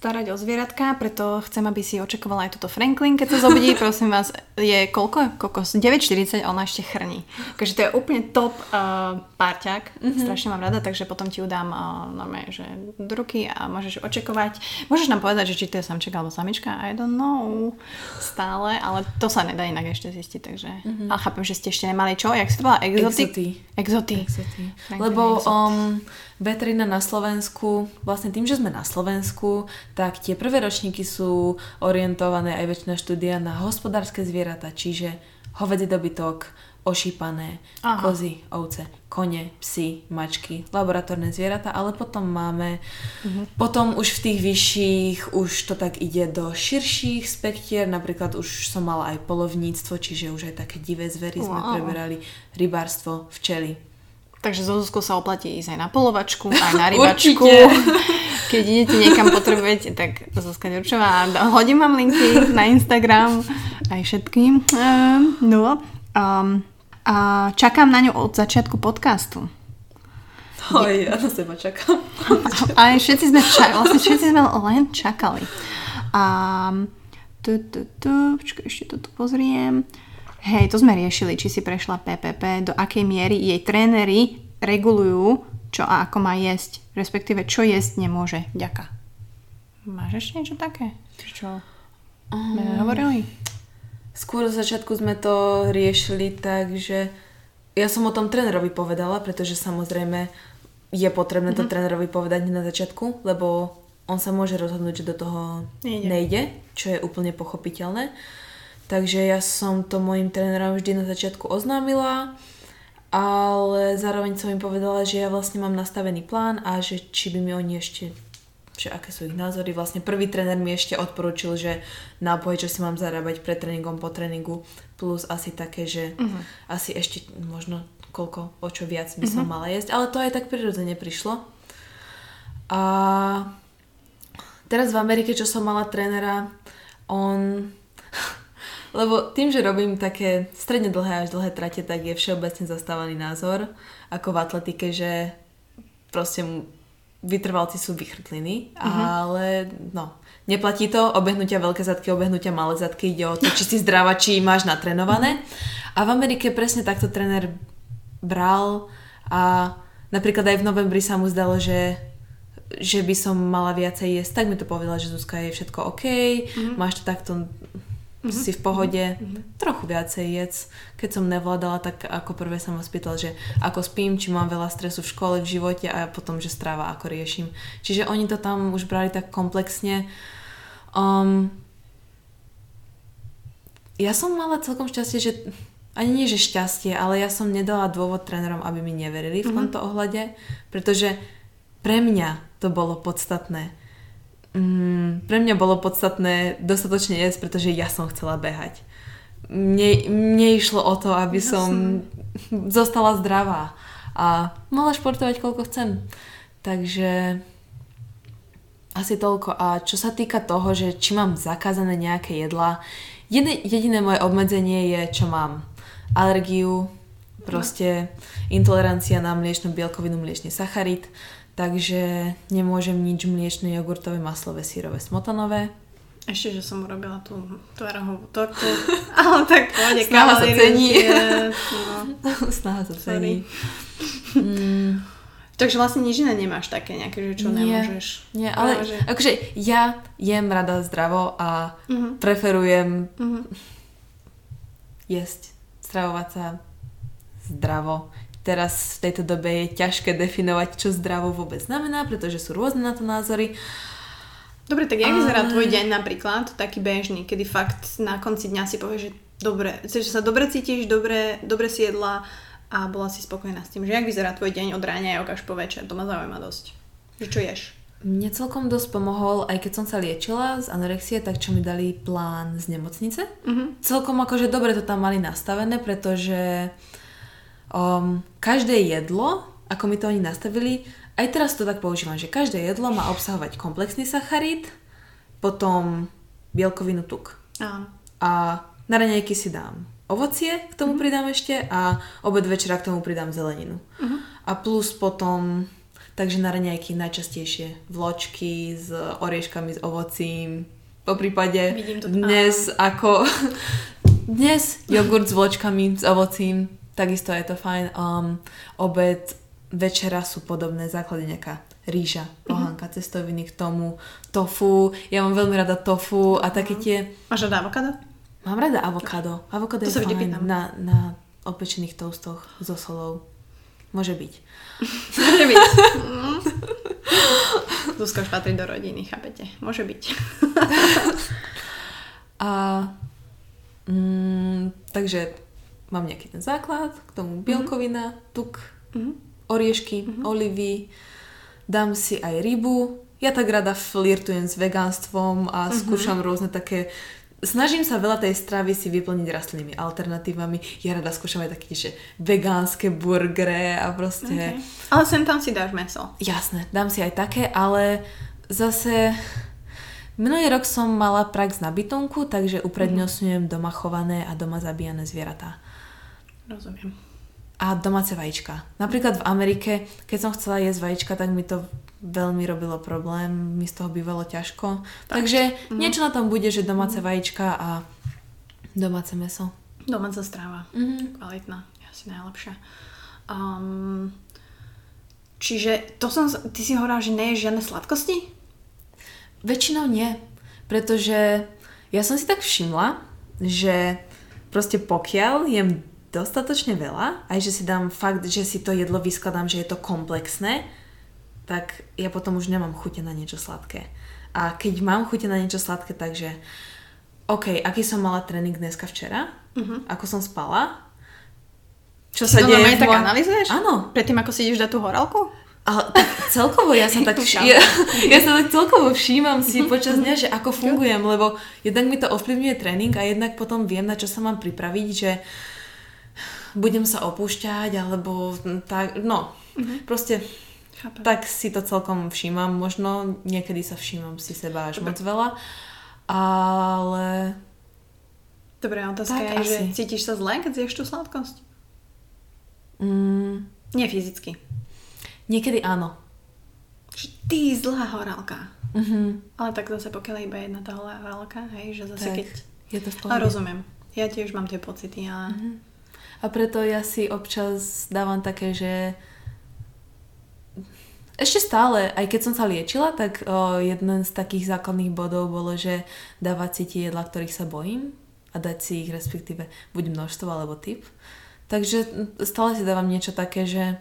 starať o zvieratka, preto chcem, aby si očakovala aj túto Franklin, keď sa zobudí. Prosím vás, je koľko? Kokos? 9.40 ona ešte chrní. Takže to je úplne top uh, párťak. Mm-hmm. Strašne mám rada, takže potom ti ju dám uh, normálne, že do ruky a môžeš očakovať. Môžeš nám povedať, že či to je samček alebo samička? I don't know. Stále, ale to sa nedá inak ešte zistiť, takže... Mm-hmm. Ale chápem, že ste ešte nemali čo? Jak si to bola? Exoty. Exoty. Exoty. Lebo um, veterina na Slovensku, vlastne tým, že sme na Slovensku, tak tie prvé ročníky sú orientované aj väčšina štúdia na hospodárske zvieratá, čiže hovedzí dobytok, ošípané, Aha. kozy, ovce, kone, psy, mačky, laboratórne zvieratá, ale potom máme, uh-huh. potom už v tých vyšších už to tak ide do širších spektier, napríklad už som mala aj polovníctvo, čiže už aj také divé zvery wow. sme preberali, rybárstvo, včely, Takže zo Zuzkou sa oplatí ísť aj na polovačku, aj na rybačku. Keď idete niekam potrebujete, tak Zuzka Ďurčová. Hodím vám linky na Instagram aj všetkým. Ehm, no, um, a čakám na ňu od začiatku podcastu. Oj, ja na seba čakám. A všetci sme, čakali, vlastne všetci sme len čakali. A tu, tu, tu, počkaj, ešte to tu pozriem. Hej, to sme riešili, či si prešla PPP, do akej miery jej tréneri regulujú, čo a ako má jesť, respektíve čo jesť nemôže. Ďaká. Máš ešte niečo také? Čo sme um, hovorili? Skôr v začiatku sme to riešili tak, že ja som o tom trénerovi povedala, pretože samozrejme je potrebné mm-hmm. to mhm. trénerovi povedať na začiatku, lebo on sa môže rozhodnúť, že do toho nejde, nejde čo je úplne pochopiteľné. Takže ja som to mojim trénerom vždy na začiatku oznámila, ale zároveň som im povedala, že ja vlastne mám nastavený plán a že či by mi oni ešte že aké sú ich názory. Vlastne prvý tréner mi ešte odporučil, že nápoje, čo si mám zarábať pred tréningom, po tréningu, plus asi také, že uh-huh. asi ešte možno koľko, o čo viac by som uh-huh. mala jesť. Ale to aj tak prirodzene prišlo. A teraz v Amerike, čo som mala trénera, on lebo tým, že robím také stredne dlhé až dlhé trate, tak je všeobecne zastávaný názor, ako v atletike, že proste vytrvalci sú vychrtliny, uh-huh. ale no, neplatí to, obehnutia veľké zadky, obehnutia malé zadky, ide o to, či si zdravá, či máš natrenované. Uh-huh. A v Amerike presne takto tréner bral a napríklad aj v novembri sa mu zdalo, že že by som mala viacej jesť, tak mi to povedala, že Zuzka je všetko OK, mm-hmm. máš to takto mm-hmm. si v pohode, mm-hmm. trochu viacej jedz. Keď som nevládala, tak ako prvé som ma spýtal, že ako spím, či mám veľa stresu v škole, v živote a potom, že stráva, ako riešim. Čiže oni to tam už brali tak komplexne. Um, ja som mala celkom šťastie, že ani nie, že šťastie, ale ja som nedala dôvod trénerom, aby mi neverili v mm-hmm. tomto ohľade, pretože pre mňa to bolo podstatné mm, pre mňa bolo podstatné dostatočne jesť, pretože ja som chcela behať. Mne, mne išlo o to, aby ja som zostala zdravá a mohla športovať koľko chcem. Takže Asi toľko. A čo sa týka toho, že či mám zakázané nejaké jedlá, jediné, jediné moje obmedzenie je, čo mám. Alergiu, proste intolerancia na mliečnú bielkovinu, mliečný sacharid, takže nemôžem nič mliečne, jogurtové, maslové, sírové, smotanové. Ešte, že som urobila tú tvarohovú tortu, ale tak pôjde, Snaha sa cení. No. Snaha sa cení. Mm. Takže vlastne nič iné nemáš také nejaké, že čo Nie. nemôžeš. Nie, ale že- akože ja jem rada zdravo a Mhm. preferujem Mhm. jesť, stravovať sa zdravo. Teraz v tejto dobe je ťažké definovať, čo zdravo vôbec znamená, pretože sú rôzne na to názory. Dobre, tak jak vyzerá Ale- tvoj deň napríklad, taký bežný, kedy fakt na konci dňa si povieš, že dobre, že sa dobre cítiš, dobre, dobre si jedla a bola si spokojná s tým, že jak vyzerá tvoj deň od ráňajok až po večer, to ma zaujíma dosť. Že čo ješ? Mne celkom dosť pomohol, aj keď som sa liečila z anorexie, tak čo mi dali plán z nemocnice. Mhm. Celkom akože dobre to tam mali nastavené, pretože um, každé jedlo, ako mi to oni nastavili, aj teraz to tak používam, že každé jedlo má obsahovať komplexný sacharid, potom bielkovinu tuk. Áno. A na raňajky si dám ovocie, k tomu pridám ešte a obed večera k tomu pridám zeleninu. A plus potom, takže na raňajky najčastejšie vločky s orieškami, s ovocím. Po prípade Vidím to- dnes ako dnes jogurt s vločkami, s ovocím, takisto je to fajn. Um, obed, večera sú podobné, základy nejaká ríža, pohánka, cestoviny k tomu, tofu, ja mám veľmi rada tofu a také tie Máš rada avokádo? Mám rada avokádo. Avokádo To je fajn pýtam. na, na opečených toastoch so solou. Môže byť. Môže byť. Zuzka už patrí do rodiny, chápete? Môže byť. A mm, takže mám nejaký ten základ, k tomu bielkovina, tuk, Mhm. oriešky, olivy, dám si aj rybu. Ja tak rada flirtujem s vegánstvom a skúšam rôzne také Snažím sa veľa tej stravy si vyplniť rastlinnými alternatívami. Ja rada skúšam aj také, že vegánske burgery a proste... Okay. Ale sem tam si dáš meso. Jasné, dám si aj také, ale zase minulý rok som mala prax na bytunku, takže uprednostňujem doma chované a doma zabíjané zvieratá. Rozumiem. A domáce vajíčka. Napríklad v Amerike, keď som chcela jesť vajíčka, tak mi to veľmi robilo problém, mi z toho bývalo ťažko. Takže niečo na tom bude, že domáce vajíčka a domáce meso. Domáca stráva. Mhm. Kvalitná. Asi najlepšia. Um, čiže to som, ty si hovorila, že neješ žiadne sladkosti? Väčšinou nie, pretože ja som si tak všimla, že proste pokiaľ jem dostatočne veľa, aj že si dám fakt, že si to jedlo vyskladám, že je to komplexné, tak ja potom už nemám chute na niečo sladké. A keď mám chute na niečo sladké, takže OK, aký som mala tréning dneska včera, uh-huh. ako som spala, čo Si sa deje v tak analyzuješ? Áno, Predtým, ako si ideš dať tú horálku? ale tak celkovo ja sa tak ja, ja sa tak celkovo všímam si počas dňa, že ako fungujem, lebo jednak mi to ovplyvňuje tréning a jednak potom viem, na čo sa mám pripraviť, že budem sa opúšťať, alebo tak, no, proste Chápem. tak si to celkom všímam, možno niekedy sa všímam si seba až moc veľa, ale Dobre, otázka Tak je, že asi. cítiš sa zle, keď zješ tú sladkosť? mm, Nie fyzicky. niekedy áno. Že ty zlá horálka. Mhm, Ale tak zase pokiaľ je iba jedna tá horálka, hej, že zase tak, keď... je to v A pohode. rozumiem. Ja tiež mám tie pocity, ale... A preto ja si občas dávam také, že ešte stále, aj keď som sa liečila, tak o, jeden z takých základných bodov bolo, že dávať si tie jedla, ktorých sa bojím a dať si ich respektíve buď množstvo alebo typ. Takže stále si dávam niečo také, že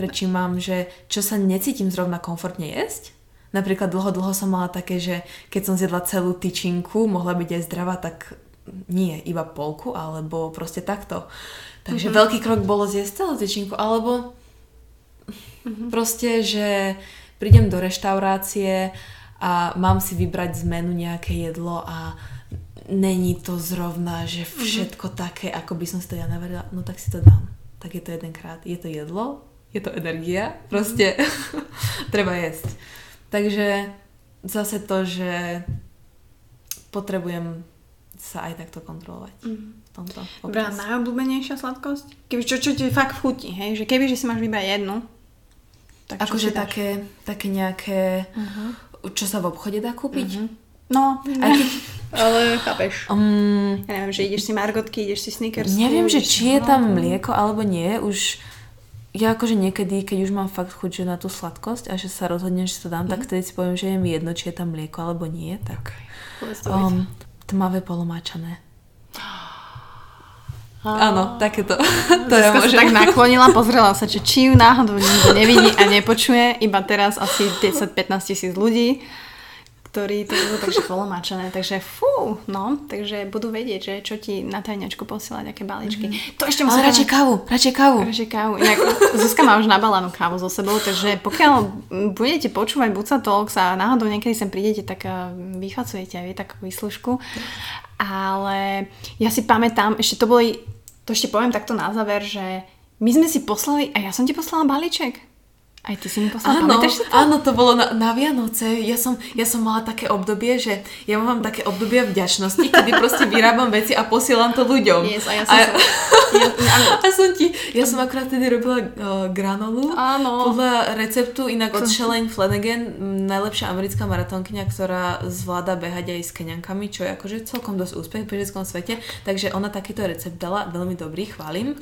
prečímam, že čo sa necítim zrovna komfortne jesť. Napríklad dlho, dlho som mala také, že keď som zjedla celú tyčinku, mohla byť aj zdravá, tak nie, iba polku, alebo proste takto. Takže mm-hmm. veľký krok bolo zjesť celú tyčinku, alebo mm-hmm. proste, že prídem do reštaurácie a mám si vybrať z menu nejaké jedlo a není to zrovna, že všetko mm-hmm. také, ako by som si to ja naverila, no tak si to dám. Tak je to jedenkrát. Je to jedlo, je to energia, proste treba jesť. Takže zase to, že potrebujem sa aj takto kontrolovať. Mm. Tomto Dobrá, najobľúbenejšia sladkosť? Keby, čo, čo ti fakt chutí, hej? Že keby, že si máš vybrať jednu, tak Akože také, také nejaké, uh-huh. čo sa v obchode dá kúpiť? Uh-huh. No, aj keď... ale chápeš. Um, ja neviem, že ideš si Margotky, ideš si Snickers. Neviem, že či je tam mlieko alebo nie, už ja akože niekedy, keď už mám fakt chuť že na tú sladkosť a že sa rozhodnem, že to dám, mm. tak vtedy si poviem, že je mi jedno, či je tam mlieko alebo nie. Tak okay. um, tmavé polomáčané. Áno, takéto. to ja môžem. tak naklonila, pozrela sa, či, či ju náhodou nikto nevidí a nepočuje. Iba teraz asi 10-15 tisíc ľudí ktorí to budú takže polomačené. Takže fú, no, takže budú vedieť, že čo ti na tajňačku posielať, aké balíčky. Mm-hmm. To ešte musím... Ale radšej kávu, radšej kávu. Radšej kávu. Inak Zuzka má už nabalanú kávu so sebou, takže pokiaľ budete počúvať Buca Talks a náhodou niekedy sem prídete, tak eh, vyfacujete aj vy takú výslužku. Ale ja si pamätám, ešte to boli, to ešte poviem takto na záver, že my sme si poslali, a ja som ti poslala balíček. Aj ty si mi poslala, áno, to? Áno, to bolo na, na Vianoce. Ja som, ja som mala také obdobie, že ja mám také obdobie vďačnosti, kedy proste vyrábam veci a posielam to ľuďom. Yes, a ja som, a, sa, ja, a som ti, ja som akurát tedy robila uh, granolu áno. podľa receptu inak od Shalane Flanagan, najlepšia americká maratónkyňa, ktorá zvláda behať aj s keňankami, čo je akože celkom dosť úspech v bežeckom svete. Takže ona takýto recept dala, veľmi dobrý, chválim.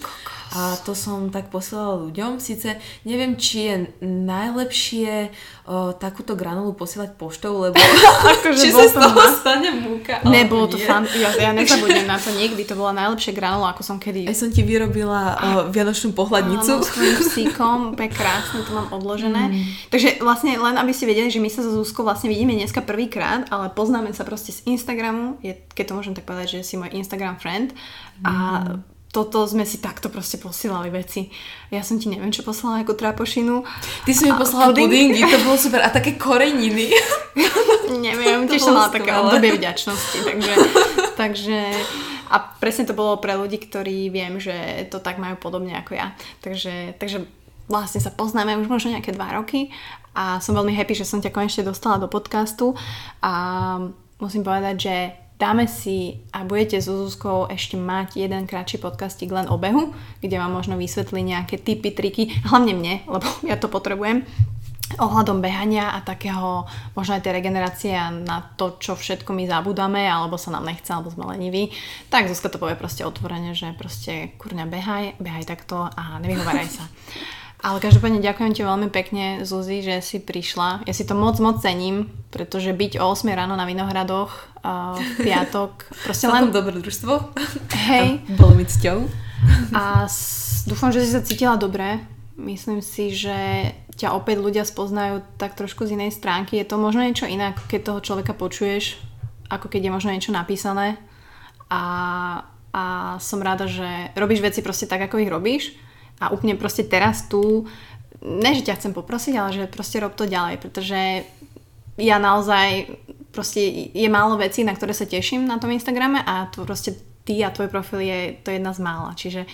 A to som tak posielala ľuďom. Sice neviem, či je najlepšie o, takúto granulu posielať poštou, lebo akože či sa z toho na... stane múka. Nebolo to fan, ja, ja nezabudnem na to nikdy, to bola najlepšia granula, ako som kedy... Aj som ti vyrobila o, vianočnú pohľadnicu. Áno, s psíkom, úplne krásne, to mám odložené. Mm. Takže vlastne len aby si vedeli, že my sa so Zuzkou vlastne vidíme dneska prvýkrát, ale poznáme sa proste z Instagramu, je, keď to môžem tak povedať, že si môj Instagram friend mm. Toto sme si takto proste posielali veci. Ja som ti neviem, čo poslala ako trápošinu. Ty si mi poslala pudingy, to bolo super. A také koreniny. neviem, tiež som mala také obdobie vďačnosti. Takže, takže a presne to bolo pre ľudí, ktorí viem, že to tak majú podobne ako ja. Takže, takže vlastne sa poznáme už možno nejaké dva roky a som veľmi happy, že som ťa konečne dostala do podcastu a musím povedať, že dáme si a budete s Zuzkou ešte mať jeden kratší podcastik len o behu, kde vám možno vysvetlí nejaké tipy, triky, hlavne mne, lebo ja to potrebujem ohľadom behania a takého možno aj tej regenerácie na to, čo všetko my zabudáme, alebo sa nám nechce, alebo sme leniví, tak Zuzka to povie proste otvorene, že proste kurňa behaj, behaj takto a nevyhováraj sa. Ale každopádne ďakujem ti veľmi pekne, Zuzi, že si prišla. Ja si to moc, moc cením, pretože byť o 8 ráno na Vinohradoch uh, v piatok... Proste len... dobré družstvo. Hej. Bolo mi cťou. A s... dúfam, že si sa cítila dobre. Myslím si, že ťa opäť ľudia spoznajú tak trošku z inej stránky. Je to možno niečo iné, keď toho človeka počuješ, ako keď je možno niečo napísané. A, a som rada, že robíš veci proste tak, ako ich robíš a úplne proste teraz tu, ne, že ťa chcem poprosiť, ale že proste rob to ďalej, pretože ja naozaj, proste je málo vecí, na ktoré sa teším na tom Instagrame a to proste ty a tvoj profil je to jedna z mála. Čiže,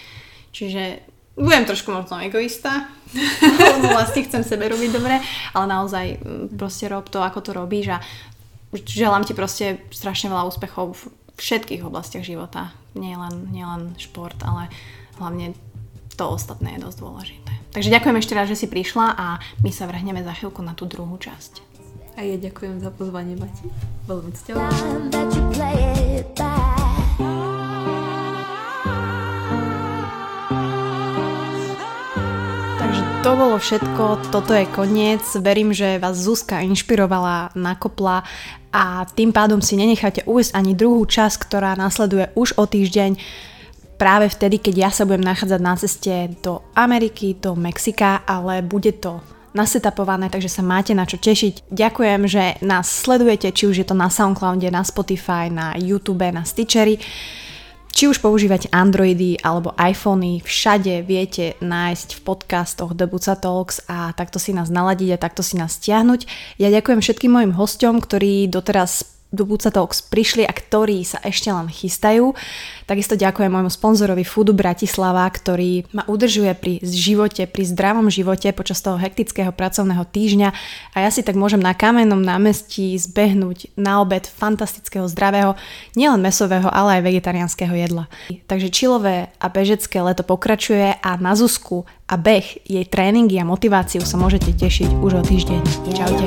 čiže budem trošku možno egoista, lebo vlastne chcem sebe robiť dobre, ale naozaj proste rob to, ako to robíš a želám ti proste strašne veľa úspechov v všetkých oblastiach života. Nie len, nie len šport, ale hlavne to ostatné je dosť dôležité. Takže ďakujem ešte raz, že si prišla a my sa vrhneme za chvíľku na tú druhú časť. A ja ďakujem za pozvanie, Mati. Veľmi cťou. Takže to bolo všetko, toto je koniec. Verím, že vás Zuzka inšpirovala, nakopla a tým pádom si nenecháte ujsť ani druhú časť, ktorá nasleduje už o týždeň práve vtedy, keď ja sa budem nachádzať na ceste do Ameriky, do Mexika, ale bude to nasetapované, takže sa máte na čo tešiť. Ďakujem, že nás sledujete, či už je to na Soundcloude, na Spotify, na YouTube, na Stitchery. Či už používate Androidy alebo iPhony, všade viete nájsť v podcastoch The Buca Talks a takto si nás naladiť a takto si nás stiahnuť. Ja ďakujem všetkým mojim hostom, ktorí doteraz do Buca Talks prišli a ktorí sa ešte len chystajú. Takisto ďakujem môjmu sponzorovi Foodu Bratislava, ktorý ma udržuje pri živote, pri zdravom živote počas toho hektického pracovného týždňa a ja si tak môžem na kamennom námestí zbehnúť na obed fantastického zdravého, nielen mesového, ale aj vegetariánskeho jedla. Takže čilové a bežecké leto pokračuje a na Zuzku a beh, jej tréningy a motiváciu sa môžete tešiť už o týždeň. Čaute.